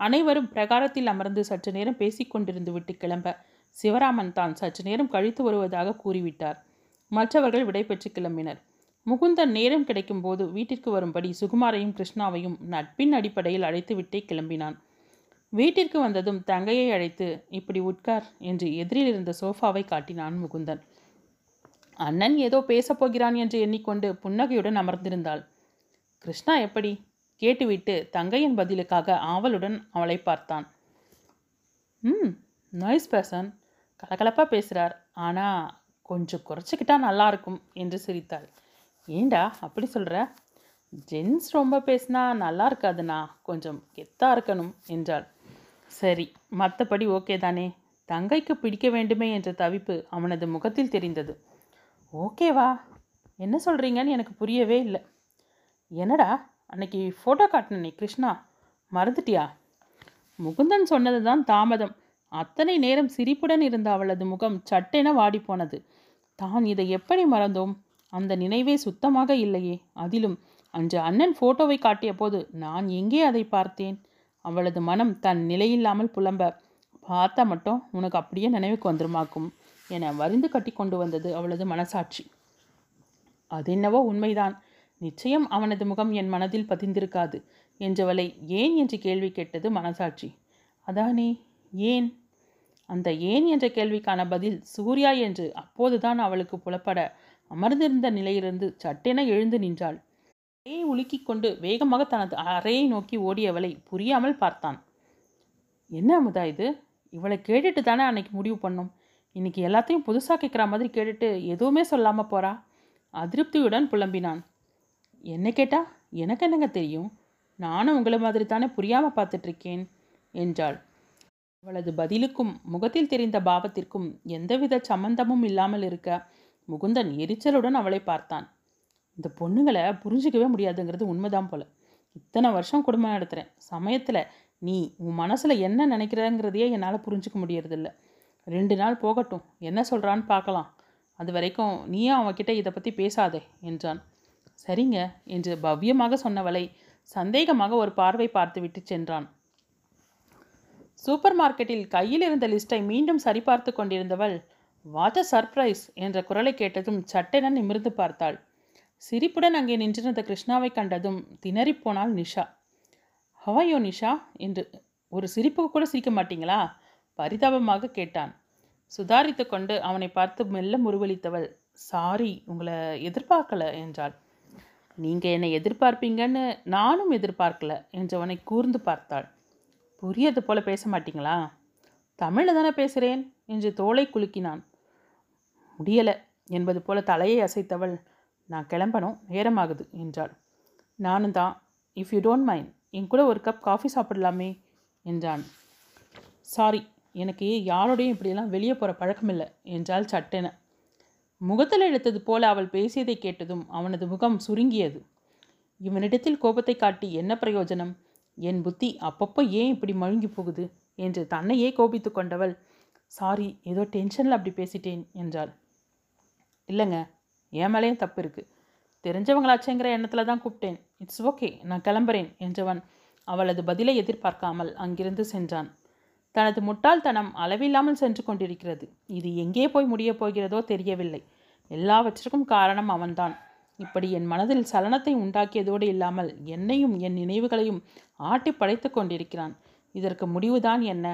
அனைவரும் பிரகாரத்தில் அமர்ந்து சற்று நேரம் பேசிக்கொண்டிருந்து விட்டு கிளம்ப சிவராமன் தான் சற்று நேரம் கழித்து வருவதாக கூறிவிட்டார். மற்றவர்கள் விடைபெற்று கிளம்பினர். முகுந்தன் நேரம் கிடைக்கும்போது வீட்டிற்கு வரும்படி சுகுமாரையும் கிருஷ்ணாவையும் நட்பின் அடிப்படையில் அழைத்துவிட்டே கிளம்பினான். வீட்டிற்கு வந்ததும் தங்கையை அழைத்து இப்படி உட்கார் என்று எதிரில் இருந்த சோஃபாவை காட்டினான் முகுந்தன். அண்ணன் ஏதோ பேசப் போகிறான் என்று எண்ணிக்கொண்டு புன்னகையுடன் அமர்ந்திருந்தாள். கிருஷ்ணா எப்படி? கேட்டுவிட்டு தங்கையின் பதிலுக்காக ஆவலுடன் அவளை பார்த்தான். ம் நாய்ஸ் பர்சன் கலகலப்பாக பேசுகிறார் ஆனால் கொஞ்சம் குறைச்சிக்கிட்டா நல்லாயிருக்கும் என்று சிரித்தாள். ஏண்டா அப்படி சொல்கிற ஜென்ஸ் ரொம்ப பேசினா நல்லா இருக்காதுண்ணா. கொஞ்சம் கெத்தாக இருக்கணும் என்றாள். சரி மற்றபடி ஓகே தானே. தங்கைக்கு பிடிக்க வேண்டுமே என்ற தவிப்பு அவனது முகத்தில் தெரிந்தது. ஓகேவா? என்ன சொல்கிறீங்கன்னு எனக்கு புரியவே இல்லை. என்னடா அன்னைக்கு ஃபோட்டோ காட்டினே கிருஷ்ணா மறந்துட்டியா? முகுந்தன் சொன்னது தான் தாமதம். அத்தனை நேரம் சிரிப்புடன் இருந்த அவளது முகம் சட்டென வாடிப்போனது. தான் இதை எப்படி மறந்தோம்? அந்த நினைவே சுத்தமாக இல்லையே. அதிலும் அன்று அண்ணன் ஃபோட்டோவை காட்டிய போது நான் எங்கே அதை பார்த்தேன்? அவளது மனம் தன் நிலையில்லாமல் புலம்ப பார்த்தா மட்டும் உனக்கு அப்படியே நினைவுக்கு வந்துருமாக்கும். என வரிந்து கட்டி கொண்டு வந்தது அவளது மனசாட்சி. அதென்னவோ உண்மைதான். நிச்சயம் அவனது முகம் என் மனதில் பதிந்திருக்காது என்றவளை ஏன் என்று கேள்வி கேட்டது மனசாட்சி. அதானே ஏன்? அந்த ஏன் என்ற கேள்விக்கான பதில் சூர்யா என்று அப்போதுதான் அவளுக்கு புலப்பட அமர்ந்திருந்த நிலையிலிருந்து சட்டென எழுந்து நின்றாள். அறையை உலுக்கிக் கொண்டு வேகமாக தனது அறையை நோக்கி ஓடியவளை புரியாமல் பார்த்தான். என்ன அமுதா இது? இவளை கேட்டுட்டு தானே அன்னைக்கு முடிவு பண்ணோம். இன்னைக்கு எல்லாத்தையும் புதுசாக கேட்குற மாதிரி கேட்டுட்டு எதுவுமே சொல்லாமல் போறா? அதிருப்தியுடன் புலம்பினான். என்ன கேட்டா? எனக்கு என்னங்க தெரியும்? நானும் உங்களை மாதிரி தானே புரியாமல் பார்த்துட்ருக்கேன் என்றாள். அவளது பதிலுக்கும் முகத்தில் தெரிந்த பாவத்திற்கும் எந்தவித சம்பந்தமும் இல்லாமல் இருக்க முகுந்தன் எரிச்சலுடன் அவளை பார்த்தான். இந்த பொண்ணுங்களை புரிஞ்சிக்கவே முடியாதுங்கிறது உண்மைதான் போல. இத்தனை வருஷம் குடும்பம் நடத்துகிறேன் சமயத்தில் நீ உன் மனசில் என்ன நினைக்கிறங்கிறதையே என்னால் புரிஞ்சிக்க முடியறதில்ல. ரெண்டு நாள் போகட்டும். என்ன சொல்கிறான்னு பார்க்கலாம். அது வரைக்கும் நீயும் அவன்கிட்ட இதை பற்றி பேசாதே என்றான். சரிங்க என்று பவ்யமாக சொன்னவளை சந்தேகமாக ஒரு பார்வை பார்த்துவிட்டு சென்றான். சூப்பர் மார்க்கெட்டில் கையில் இருந்த லிஸ்ட்டை மீண்டும் சரிபார்த்து கொண்டிருந்தவள் வாட் அ சர்ப்ரைஸ்! என்ற குரலை கேட்டதும் சட்டென நிமிர்ந்து பார்த்தாள். சிரிப்புடன் அங்கே நின்றிருந்த கிருஷ்ணாவை கண்டதும் திணறிப்போனாள் நிஷா. ஹவையோ நிஷா? என்று ஒரு சிரிப்புக்கு கூட சிரிக்க மாட்டீங்களா? பரிதாபமாக கேட்டான். சுதாரித்து கொண்டு அவனை பார்த்து மெல்ல முருவளித்தவள் சாரி உங்களை எதிர்பார்க்கல என்றாள். நீங்கள் என்னை எதிர்பார்ப்பீங்கன்னு நானும் எதிர்பார்க்கல என்றவனை கூர்ந்து பார்த்தாள். புரியது போல பேச மாட்டீங்களா? தமிழில் தானே பேசுகிறேன் என்று தோலை குலுக்கினான். முடியலை என்பது போல தலையை அசைத்தவள் நான் கிளம்பணும் நேரமாகுது என்றாள். நானும் தான் இஃப் யூ டோன்ட் மைண்ட் என் கூட ஒரு கப் காஃபி சாப்பிடலாமே என்றான். சாரி எனக்கு யாரோடையும் இப்படியெல்லாம் வெளியே போகிற பழக்கம் இல்லை என்றாள் சட்டென. முகத்தில் எடுத்தது போல அவள் பேசியதை கேட்டதும் அவனது முகம் சுருங்கியது. இவனிடத்தில் கோபத்தை காட்டி என்ன பிரயோஜனம்? என் புத்தி அப்பப்போ ஏன் இப்படி மழுங்கி போகுது? என்று தன்னையே கோபித்து கொண்டவள் சாரி ஏதோ டென்ஷனில் அப்படி பேசிட்டேன் என்றாள். இல்லைங்க என் மேலேயும் தப்பு இருக்குது தெரிஞ்சவங்களாச்சேங்கிற எண்ணத்தில் தான் கூப்பிட்டேன். இட்ஸ் ஓகே நான் கிளம்புறேன் என்றவன் அவளது பதிலை எதிர்பார்க்காமல் அங்கிருந்து சென்றான். தனது முட்டாள்தனம் அளவில்லாமல் சென்று கொண்டிருக்கிறது. இது எங்கே போய் முடியப் போகிறதோ தெரியவில்லை. எல்லாவற்றிற்கும் காரணம் அவன்தான். இப்படி என் மனதில் சலனத்தை உண்டாக்கியதோடு இல்லாமல் என்னையும் என் நினைவுகளையும் ஆட்டி படைத்து கொண்டிருக்கிறான். இதற்கு முடிவுதான் என்ன?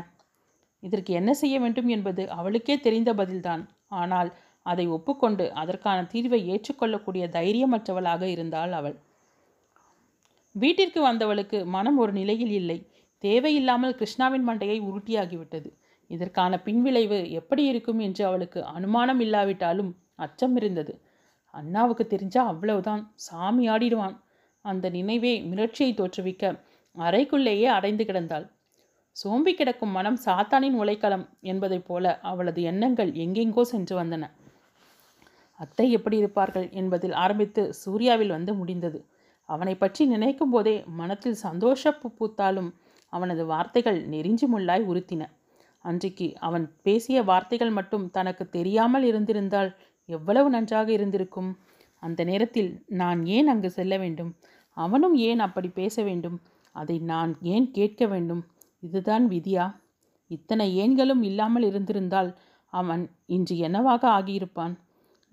இதற்கு என்ன செய்ய வேண்டும் என்பது அவளுக்கே தெரிந்த பதில்தான். ஆனால் அதை ஒப்புக்கொண்டு அதற்கான தீர்வை ஏற்றுக்கொள்ளக்கூடிய தைரியமற்றவளாக இருந்தாள் அவள். வீட்டிற்கு வந்தவளுக்கு மனம் ஒரு நிலையில் இல்லை. தேவையில்லாமல் கிருஷ்ணாவின் மண்டையை உருட்டியாகிவிட்டது. இதற்கான பின்விளைவு எப்படி இருக்கும் என்று அவளுக்கு அனுமானம் இல்லாவிட்டாலும் அச்சம் இருந்தது. அண்ணாவுக்கு தெரிஞ்சா அவ்வளவுதான் சாமி ஆடிடுவான். அந்த நினைவே மிரட்சியை தோற்றுவிக்க அறைக்குள்ளேயே அடைந்து கிடந்தாள். சோம்பி கிடக்கும் மனம் சாத்தானின் உலைக்களம் என்பதைப் போல அவளது எண்ணங்கள் எங்கெங்கோ சென்று வந்தன. அத்தை எப்படி இருப்பார்கள் என்பதில் ஆரம்பித்து சூர்யாவில் வந்து முடிந்தது. அவனை பற்றி நினைக்கும் போதே மனத்தில் சந்தோஷ பூத்தாலும் அவனது வார்த்தைகள் நெறிஞ்சி முள்ளாய் உறுத்தின. அன்றைக்கு அவன் பேசிய வார்த்தைகள் மட்டும் தனக்கு தெரியாமல் இருந்திருந்தால் எவ்வளவு நன்றாக இருந்திருக்கும்? அந்த நேரத்தில் நான் ஏன் அங்கு செல்ல வேண்டும்? அவனும் ஏன் அப்படி பேச வேண்டும்? அதை நான் ஏன் கேட்க வேண்டும்? இதுதான் விதியா? இத்தனை ஏன்களும் இல்லாமல் இருந்திருந்தால் அவன் இன்று என்னவாக ஆகியிருப்பான்?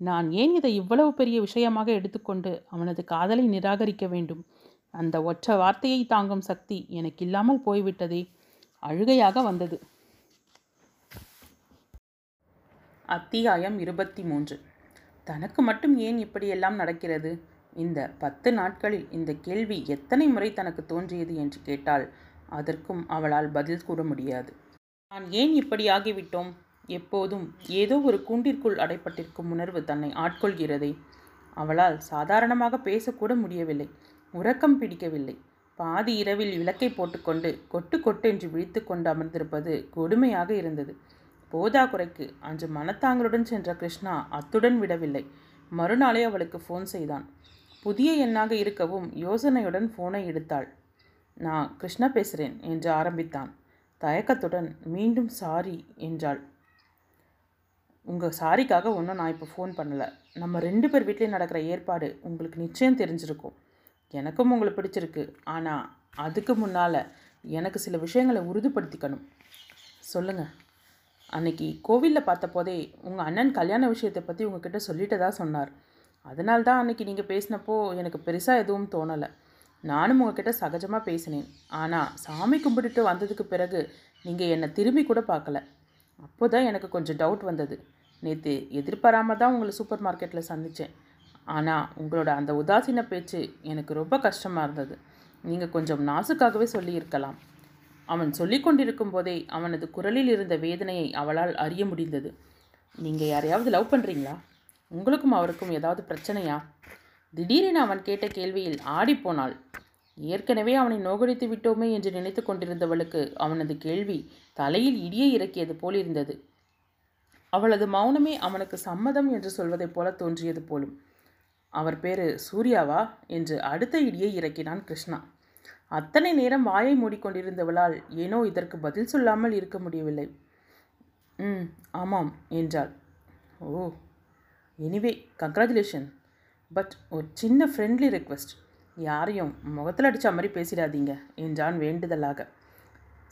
நான் ஏன் இதை இவ்வளவு பெரிய விஷயமாக எடுத்துக்கொண்டு அவனது காதலை நிராகரிக்க வேண்டும்? அந்த ஒற்ற வார்த்தையை தாங்கும் சக்தி எனக்கு இல்லாமல் போய்விட்டதே. அழுகையாக வந்தது. அத்தியாயம் இருபத்தி மூன்று தனக்கு மட்டும் ஏன் இப்படியெல்லாம் நடக்கிறது? இந்த பத்து நாட்களில் இந்த கேள்வி எத்தனை முறை தனக்கு தோன்றியது என்று கேட்டால் அதற்கும் அவளால் பதில் கூற முடியாது. நான் ஏன் இப்படி ஆகிவிட்டோம்? எப்போதும் ஏதோ ஒரு கூண்டிற்குள் அடைப்பட்டிருக்கும் உணர்வு தன்னை ஆட்கொள்கிறதே. அவளால் சாதாரணமாக பேசக்கூட முடியவில்லை. உறக்கம் பிடிக்கவில்லை. பாதி இரவில் விளக்கை போட்டுக்கொண்டு கொட்டு கொட்டென்று விழித்து கொண்டு அமர்ந்திருப்பது கொடுமையாக இருந்தது. போதாக்குறைக்கு அன்று மனத்தாங்களுடன் சென்ற கிருஷ்ணா அத்துடன் விடவில்லை. மறுநாளே அவளுக்கு ஃபோன் செய்தான். புதிய எண்ணாக இருக்கவும் யோசனையுடன் ஃபோனை எடுத்தாள். நான் கிருஷ்ணா பேசுகிறேன் என்று ஆரம்பித்தான். தயக்கத்துடன் மீண்டும் சாரி என்றாள். உங்கள் சாரிக்காக ஒன்றும் நான் இப்போ ஃபோன் பண்ணலை. நம்ம ரெண்டு பேர் வீட்லேயும் நடக்கிற ஏற்பாடு உங்களுக்கு நிச்சயம் தெரிஞ்சிருக்கும். எனக்கும் உங்களை பிடிச்சிருக்கு. ஆனால் அதுக்கு முன்னால் எனக்கு சில விஷயங்களை உறுதிப்படுத்திக்கணும். சொல்லுங்கள் அன்னைக்கு கோவிலில் பார்த்த போதே உங்கள் அண்ணன் கல்யாண விஷயத்தை பற்றி உங்ககிட்ட சொல்லிட்டதா சொன்னார். அதனால தான் அன்னைக்கு நீங்கள் பேசினப்போ எனக்கு பெருசாக எதுவும் தோணலை. நானும் உங்ககிட்ட சகஜமாக பேசினேன். ஆனால் சாமி கும்பிட்டுட்டு வந்ததுக்கு பிறகு நீங்கள் என்னை திரும்பி கூட பார்க்கல. அப்போ தான் எனக்கு கொஞ்சம் டவுட் வந்தது. நேற்று எதிர்பாராமல் தான் உங்களை சூப்பர் மார்க்கெட்டில் சந்தித்தேன் ஆனால் உங்களோட அந்த உதாசீன பேச்சு எனக்கு ரொம்ப கஷ்டமாக இருந்தது. நீங்கள் கொஞ்சம் நாசுக்காகவே சொல்லியிருக்கலாம். அவன் சொல்லி கொண்டிருக்கும் போதே அவனது குரலில் இருந்த வேதனையை அவளால் அறிய முடிந்தது. நீங்கள் யாரையாவது லவ் பண்ணுறீங்களா உங்களுக்கும் அவருக்கும் ஏதாவது பிரச்சனையா? திடீரென அவன் கேட்ட கேள்வியில் ஆடிப்போனாள் ஏற்கனவே அவனை நோகடித்து விட்டோமே என்று நினைத்து கொண்டிருந்தவளுக்கு அவனது கேள்வி தலையில் இடியை இறக்கியது போல் இருந்தது. அவளது மௌனமே அவனுக்கு சம்மதம் என்று சொல்வதைப் போல தோன்றியது போலும். அவர் பேரு சூர்யாவா? என்று அடுத்த இடியை இறக்கினான் கிருஷ்ணா. அத்தனை நேரம் வாயை மூடிக்கொண்டிருந்தவளால் ஏனோ இதற்கு பதில் சொல்லாமல் இருக்க முடியவில்லை. ம் ஆமாம் என்றாள். ஓ எனிவே கங்க்ராச்சுலேஷன் பட் ஒரு சின்ன ஃப்ரெண்ட்லி ரெக்வெஸ்ட் யாரையும் முகத்தில் அடித்த மாதிரி பேசிடாதீங்க என்றான் வேண்டுதலாக.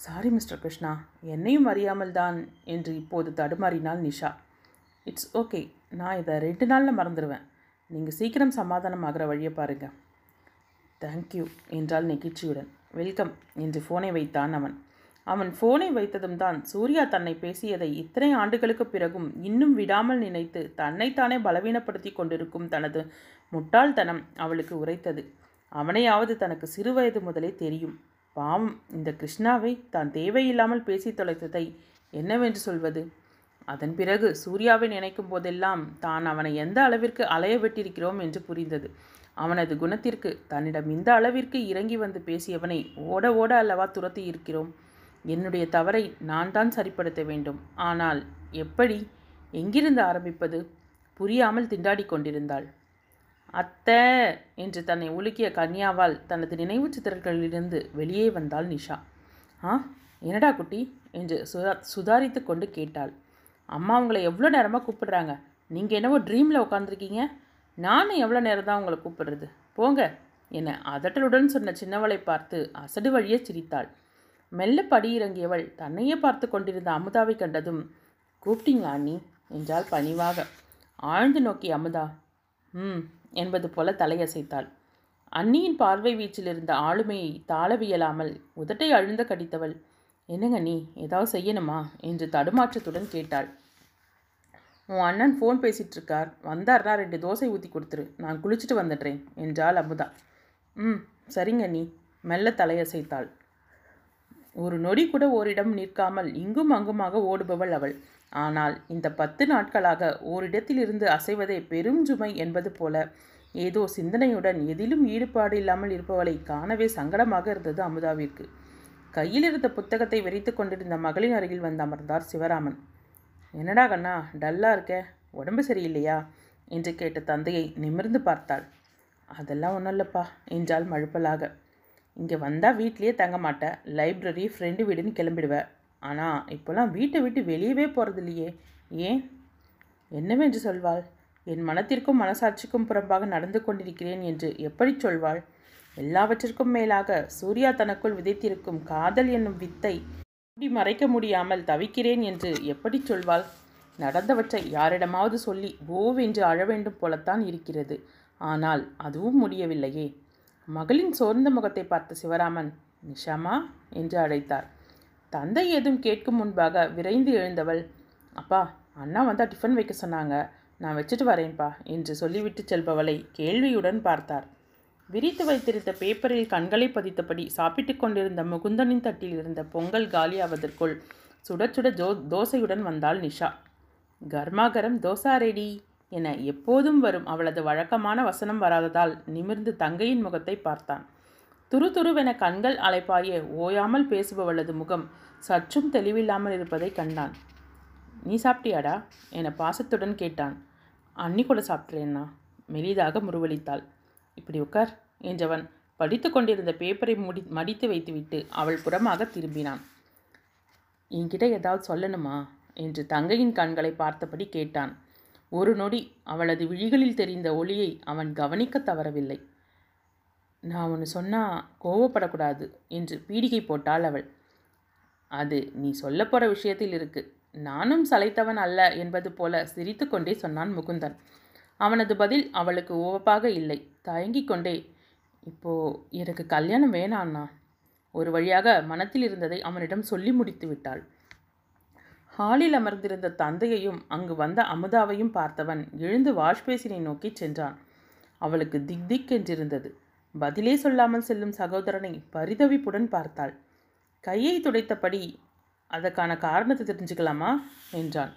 சாரி மிஸ்டர் கிருஷ்ணா என்னையும் அறியாமல் தான் என்று இப்போது தடுமாறினாள் நிஷா. இட்ஸ் ஓகே நான் இதை ரெண்டு நாளில் மறந்துடுவேன் நீங்கள் சீக்கிரம் சமாதானம் ஆகிற வழியை பாருங்கள் தேங்க்யூ என்றாள் நெகிழ்ச்சியுடன். வெல்கம் என்று ஃபோனை வைத்தான் அவன். அவன் ஃபோனை வைத்ததும் தான் சூர்யா தன்னை பேசியதை இத்தனை ஆண்டுகளுக்கு பிறகும் இன்னும் விடாமல் நினைத்து தன்னைத்தானே பலவீனப்படுத்தி கொண்டிருக்கும் தனது முட்டாள்தனம் அவளுக்கு உரைத்தது. அவனையாவது தனக்கு சிறுவயது முதலே தெரியும். பாவம் இந்த கிருஷ்ணாவை தான் தேவையில்லாமல் பேசி தொலைத்ததை என்னவென்று சொல்வது? அதன் பிறகு சூர்யாவை நினைக்கும் போதெல்லாம் தான் அவனை எந்த அளவிற்கு அலைய விட்டிருக்கிறோம் என்று புரிந்தது. அவனது குணத்திற்கு தன்னிடம் இந்த அளவிற்கு இறங்கி வந்து பேசியவனை ஓட ஓட அல்லவா துரத்தி இருக்கிறோம். என்னுடைய தவறை நான் தான் சரிப்படுத்த வேண்டும். ஆனால் எப்படி? எங்கிருந்து ஆரம்பிப்பது? புரியாமல் திண்டாடி கொண்டிருந்தாள். அத்தை! என்று தன்னை உலுக்கிய கன்யாவால் தனது நினைவு சித்திரங்களிலிருந்து வெளியே வந்தாள் நிஷா. ஆ? என்னடா குட்டி? என்று சுதா சுதாரித்து கொண்டு கேட்டாள். அம்மா உங்களை எவ்வளோ நேரமாக கூப்பிடுறாங்க. நீங்கள் என்னவோ ட்ரீமில் உட்காந்துருக்கீங்க நானும் எவ்வளோ நேரம் தான் உங்களை கூப்பிடுறது. போங்க. என அதட்டலுடன் சொன்ன சின்னவளை பார்த்து அசடு வழியே சிரித்தாள். மெல்ல படி இறங்கியவள் தன்னையே பார்த்து கொண்டிருந்த அமுதாவை கண்டதும் கூப்பிட்டீங்களா அண்ணி? என்றால் பணிவாக. ஆழ்ந்து நோக்கி அமுதா ம் என்பது போல தலையசைத்தாள். அண்ணியின் பார்வை வீச்சில் இருந்த ஆளுமையை தாளவியலாமல் உதட்டை அழுந்த கடித்தவள் என்னங்க நீ? ஏதாவது செய்யணுமா? என்று தடுமாற்றத்துடன் கேட்டாள். உன் அண்ணன் ஃபோன் பேசிகிட்டு இருக்கார் வந்தார்னா ரெண்டு தோசை ஊற்றி கொடுத்துரு. நான் குளிச்சுட்டு வந்துடுறேன் என்றாள் அமுதா. ம் சரிங்க நீ மெல்ல தலையசைத்தாள். ஒரு நொடி கூட ஓரிடம் நிற்காமல் இங்கும் அங்குமாக ஓடுபவள் அவள். ஆனால் இந்த பத்து நாட்களாக ஓரிடத்திலிருந்து அசைவதே பெரும் சுமை என்பது போல ஏதோ சிந்தனையுடன் எதிலும் ஈடுபாடு இல்லாமல் இருப்பவளை காணவே சங்கடமாக இருந்தது அமுதாவிற்கு. கையில் இருந்த புத்தகத்தை வெறித்து கொண்டிருந்த மகளின் அருகில் வந்து அமர்ந்தார் சிவராமன். என்னடா கண்ணா டல்லாக இருக்க? உடம்பு சரியில்லையா? என்று கேட்ட தந்தையை நிமிர்ந்து பார்த்தாள். அதெல்லாம் ஒன்றும் இல்லைப்பா என்றால் மழுப்பலாக. இங்கே வந்தால் வீட்லேயே தங்க மாட்டேன் லைப்ரரி ஃப்ரெண்டு வீடுன்னு கிளம்பிடுவேன் ஆனால் இப்போல்லாம் வீட்டை விட்டு வெளியவே போகிறது இல்லையே. ஏன்? என்னவென்று சொல்வாள்? என் மனத்திற்கும் மனசாட்சிக்கும் புறம்பாக நடந்து கொண்டிருக்கிறேன் என்று எப்படி சொல்வாள்? எல்லாவற்றிற்கும் மேலாக சூர்யா தனக்குள் விதைத்திருக்கும் காதல் என்னும் வித்தை மூடி மறைக்க முடியாமல் தவிக்கிறேன் என்று எப்படி சொல்வாள்? நடந்தவற்றை யாரிடமாவது சொல்லி ஓவென்று அழ வேண்டும் போலத்தான் இருக்கிறது. ஆனால் அதுவும் முடியவில்லையே. மகளின் சோர்ந்த முகத்தை பார்த்த சிவராமன் நிஷாமா என்று அழைத்தார். தந்தை ஏதும் கேட்கும் முன்பாக விரைந்து எழுந்தவள் அப்பா அண்ணா வந்தால் டிஃபன் வைக்க சொன்னாங்க. நான் வச்சுட்டு வரேன்ப்பா என்று சொல்லிவிட்டு செல்பவளை கேள்வியுடன் பார்த்தார். விரித்து வைத்திருந்த பேப்பரில் கண்களை பதித்தபடி சாப்பிட்டு கொண்டிருந்த முகுந்தனின் தட்டில் இருந்த பொங்கல் காலியாவதற்குள் சுட சுட ஜோ தோசையுடன் வந்தாள் நிஷா. கர்மாகரம் தோசா ரெடி என எப்போதும் வரும் அவளது வழக்கமான வசனம் வராததால் நிமிர்ந்து தங்கையின் முகத்தை பார்த்தான். துரு துருவென கண்கள் அலைப்பாய ஓயாமல் பேசுபவளது முகம் சற்றும் தெளிவில்லாமல் இருப்பதை கண்டான். நீ சாப்பிட்டியாடா? என பாசத்துடன் கேட்டான். அன்னி கூட சாப்பிட்றேன்னா மெலிதாக முருவளித்தாள் இப்படி உட்கார் என்றவன் படித்து கொண்டிருந்த பேப்பரை முடி மடித்து வைத்துவிட்டு அவள் புறமாக திரும்பினான். என்கிட்ட ஏதாவது சொல்லணுமா? என்று தங்கையின் கண்களை பார்த்தபடி கேட்டான். ஒரு நொடி அவளது விழிகளில் தெரிந்த ஒளியை அவன் கவனிக்க தவறவில்லை. நான் ஒன்று சொன்னால் கோவப்படக்கூடாது என்று பீடிகை போட்டாள் அவள். அது நீ சொல்ல போகிற விஷயத்தில் இருக்கு. நானும் சளைத்தவன் அல்ல என்பது போல சிரித்துக்கொண்டே சொன்னான் முகுந்தன். அவனது பதில் அவளுக்கு ஓவப்பாக இல்லை. தயங்கிக் கொண்டே இப்போ எனக்கு கல்யாணம் வேணாண்ணா. ஒரு வழியாக மனத்தில் இருந்ததை அவனிடம் சொல்லி முடித்து விட்டாள். ஹாலில் அமர்ந்திருந்த தந்தையையும் அங்கு வந்த அமுதாவையும் பார்த்தவன் எழுந்து வாஷ்பேசினை நோக்கி சென்றான். அவளுக்கு திக் திக் என்றிருந்தது பதிலே சொல்லாமல் செல்லும் சகோதரனை பரிதவிப்புடன் பார்த்தாள். கையை துடைத்தபடி அதற்கான காரணத்தை தெரிஞ்சுக்கலாமா? என்றான்.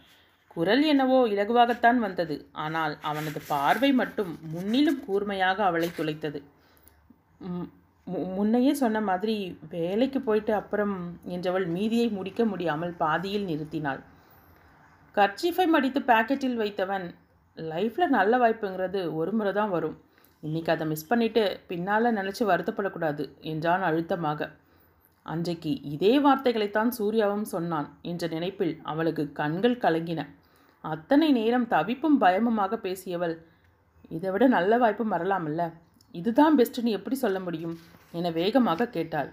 குரல் என்னவோ இலகுவாகத்தான் வந்தது. ஆனால் அவனது பார்வை மட்டும் முன்னிலும் கூர்மையாக அவளை துளைத்தது. முன்னையே சொன்ன மாதிரி வேலைக்கு போயிட்டு அப்புறம் என்றவள் மீதியை முடிக்க முடியாமல் பாதியில் நிறுத்தினாள். கர்ச்சீஃபை மடித்து பாக்கெட்டில் வைத்தவன் லைஃப்பில் நல்ல வாய்ப்புங்கிறது ஒரு முறை தான் வரும். இன்னைக்கு அதை மிஸ் பண்ணிவிட்டு பின்னால் நினச்சி வருத்தப்படக்கூடாது என்றான் அழுத்தமாக. அன்றைக்கு இதே வார்த்தைகளைத்தான் சூர்யாவும் சொன்னான் என்ற நினைப்பில் அவளுக்கு கண்கள் கலங்கின. அத்தனை நேரம் தவிப்பும் பயமுமாக பேசியவள் இதை விட நல்ல வாய்ப்பு வரலாமல்ல. இதுதான் பெஸ்ட்டுன்னு எப்படி சொல்ல முடியும்? என வேகமாக கேட்டாள்.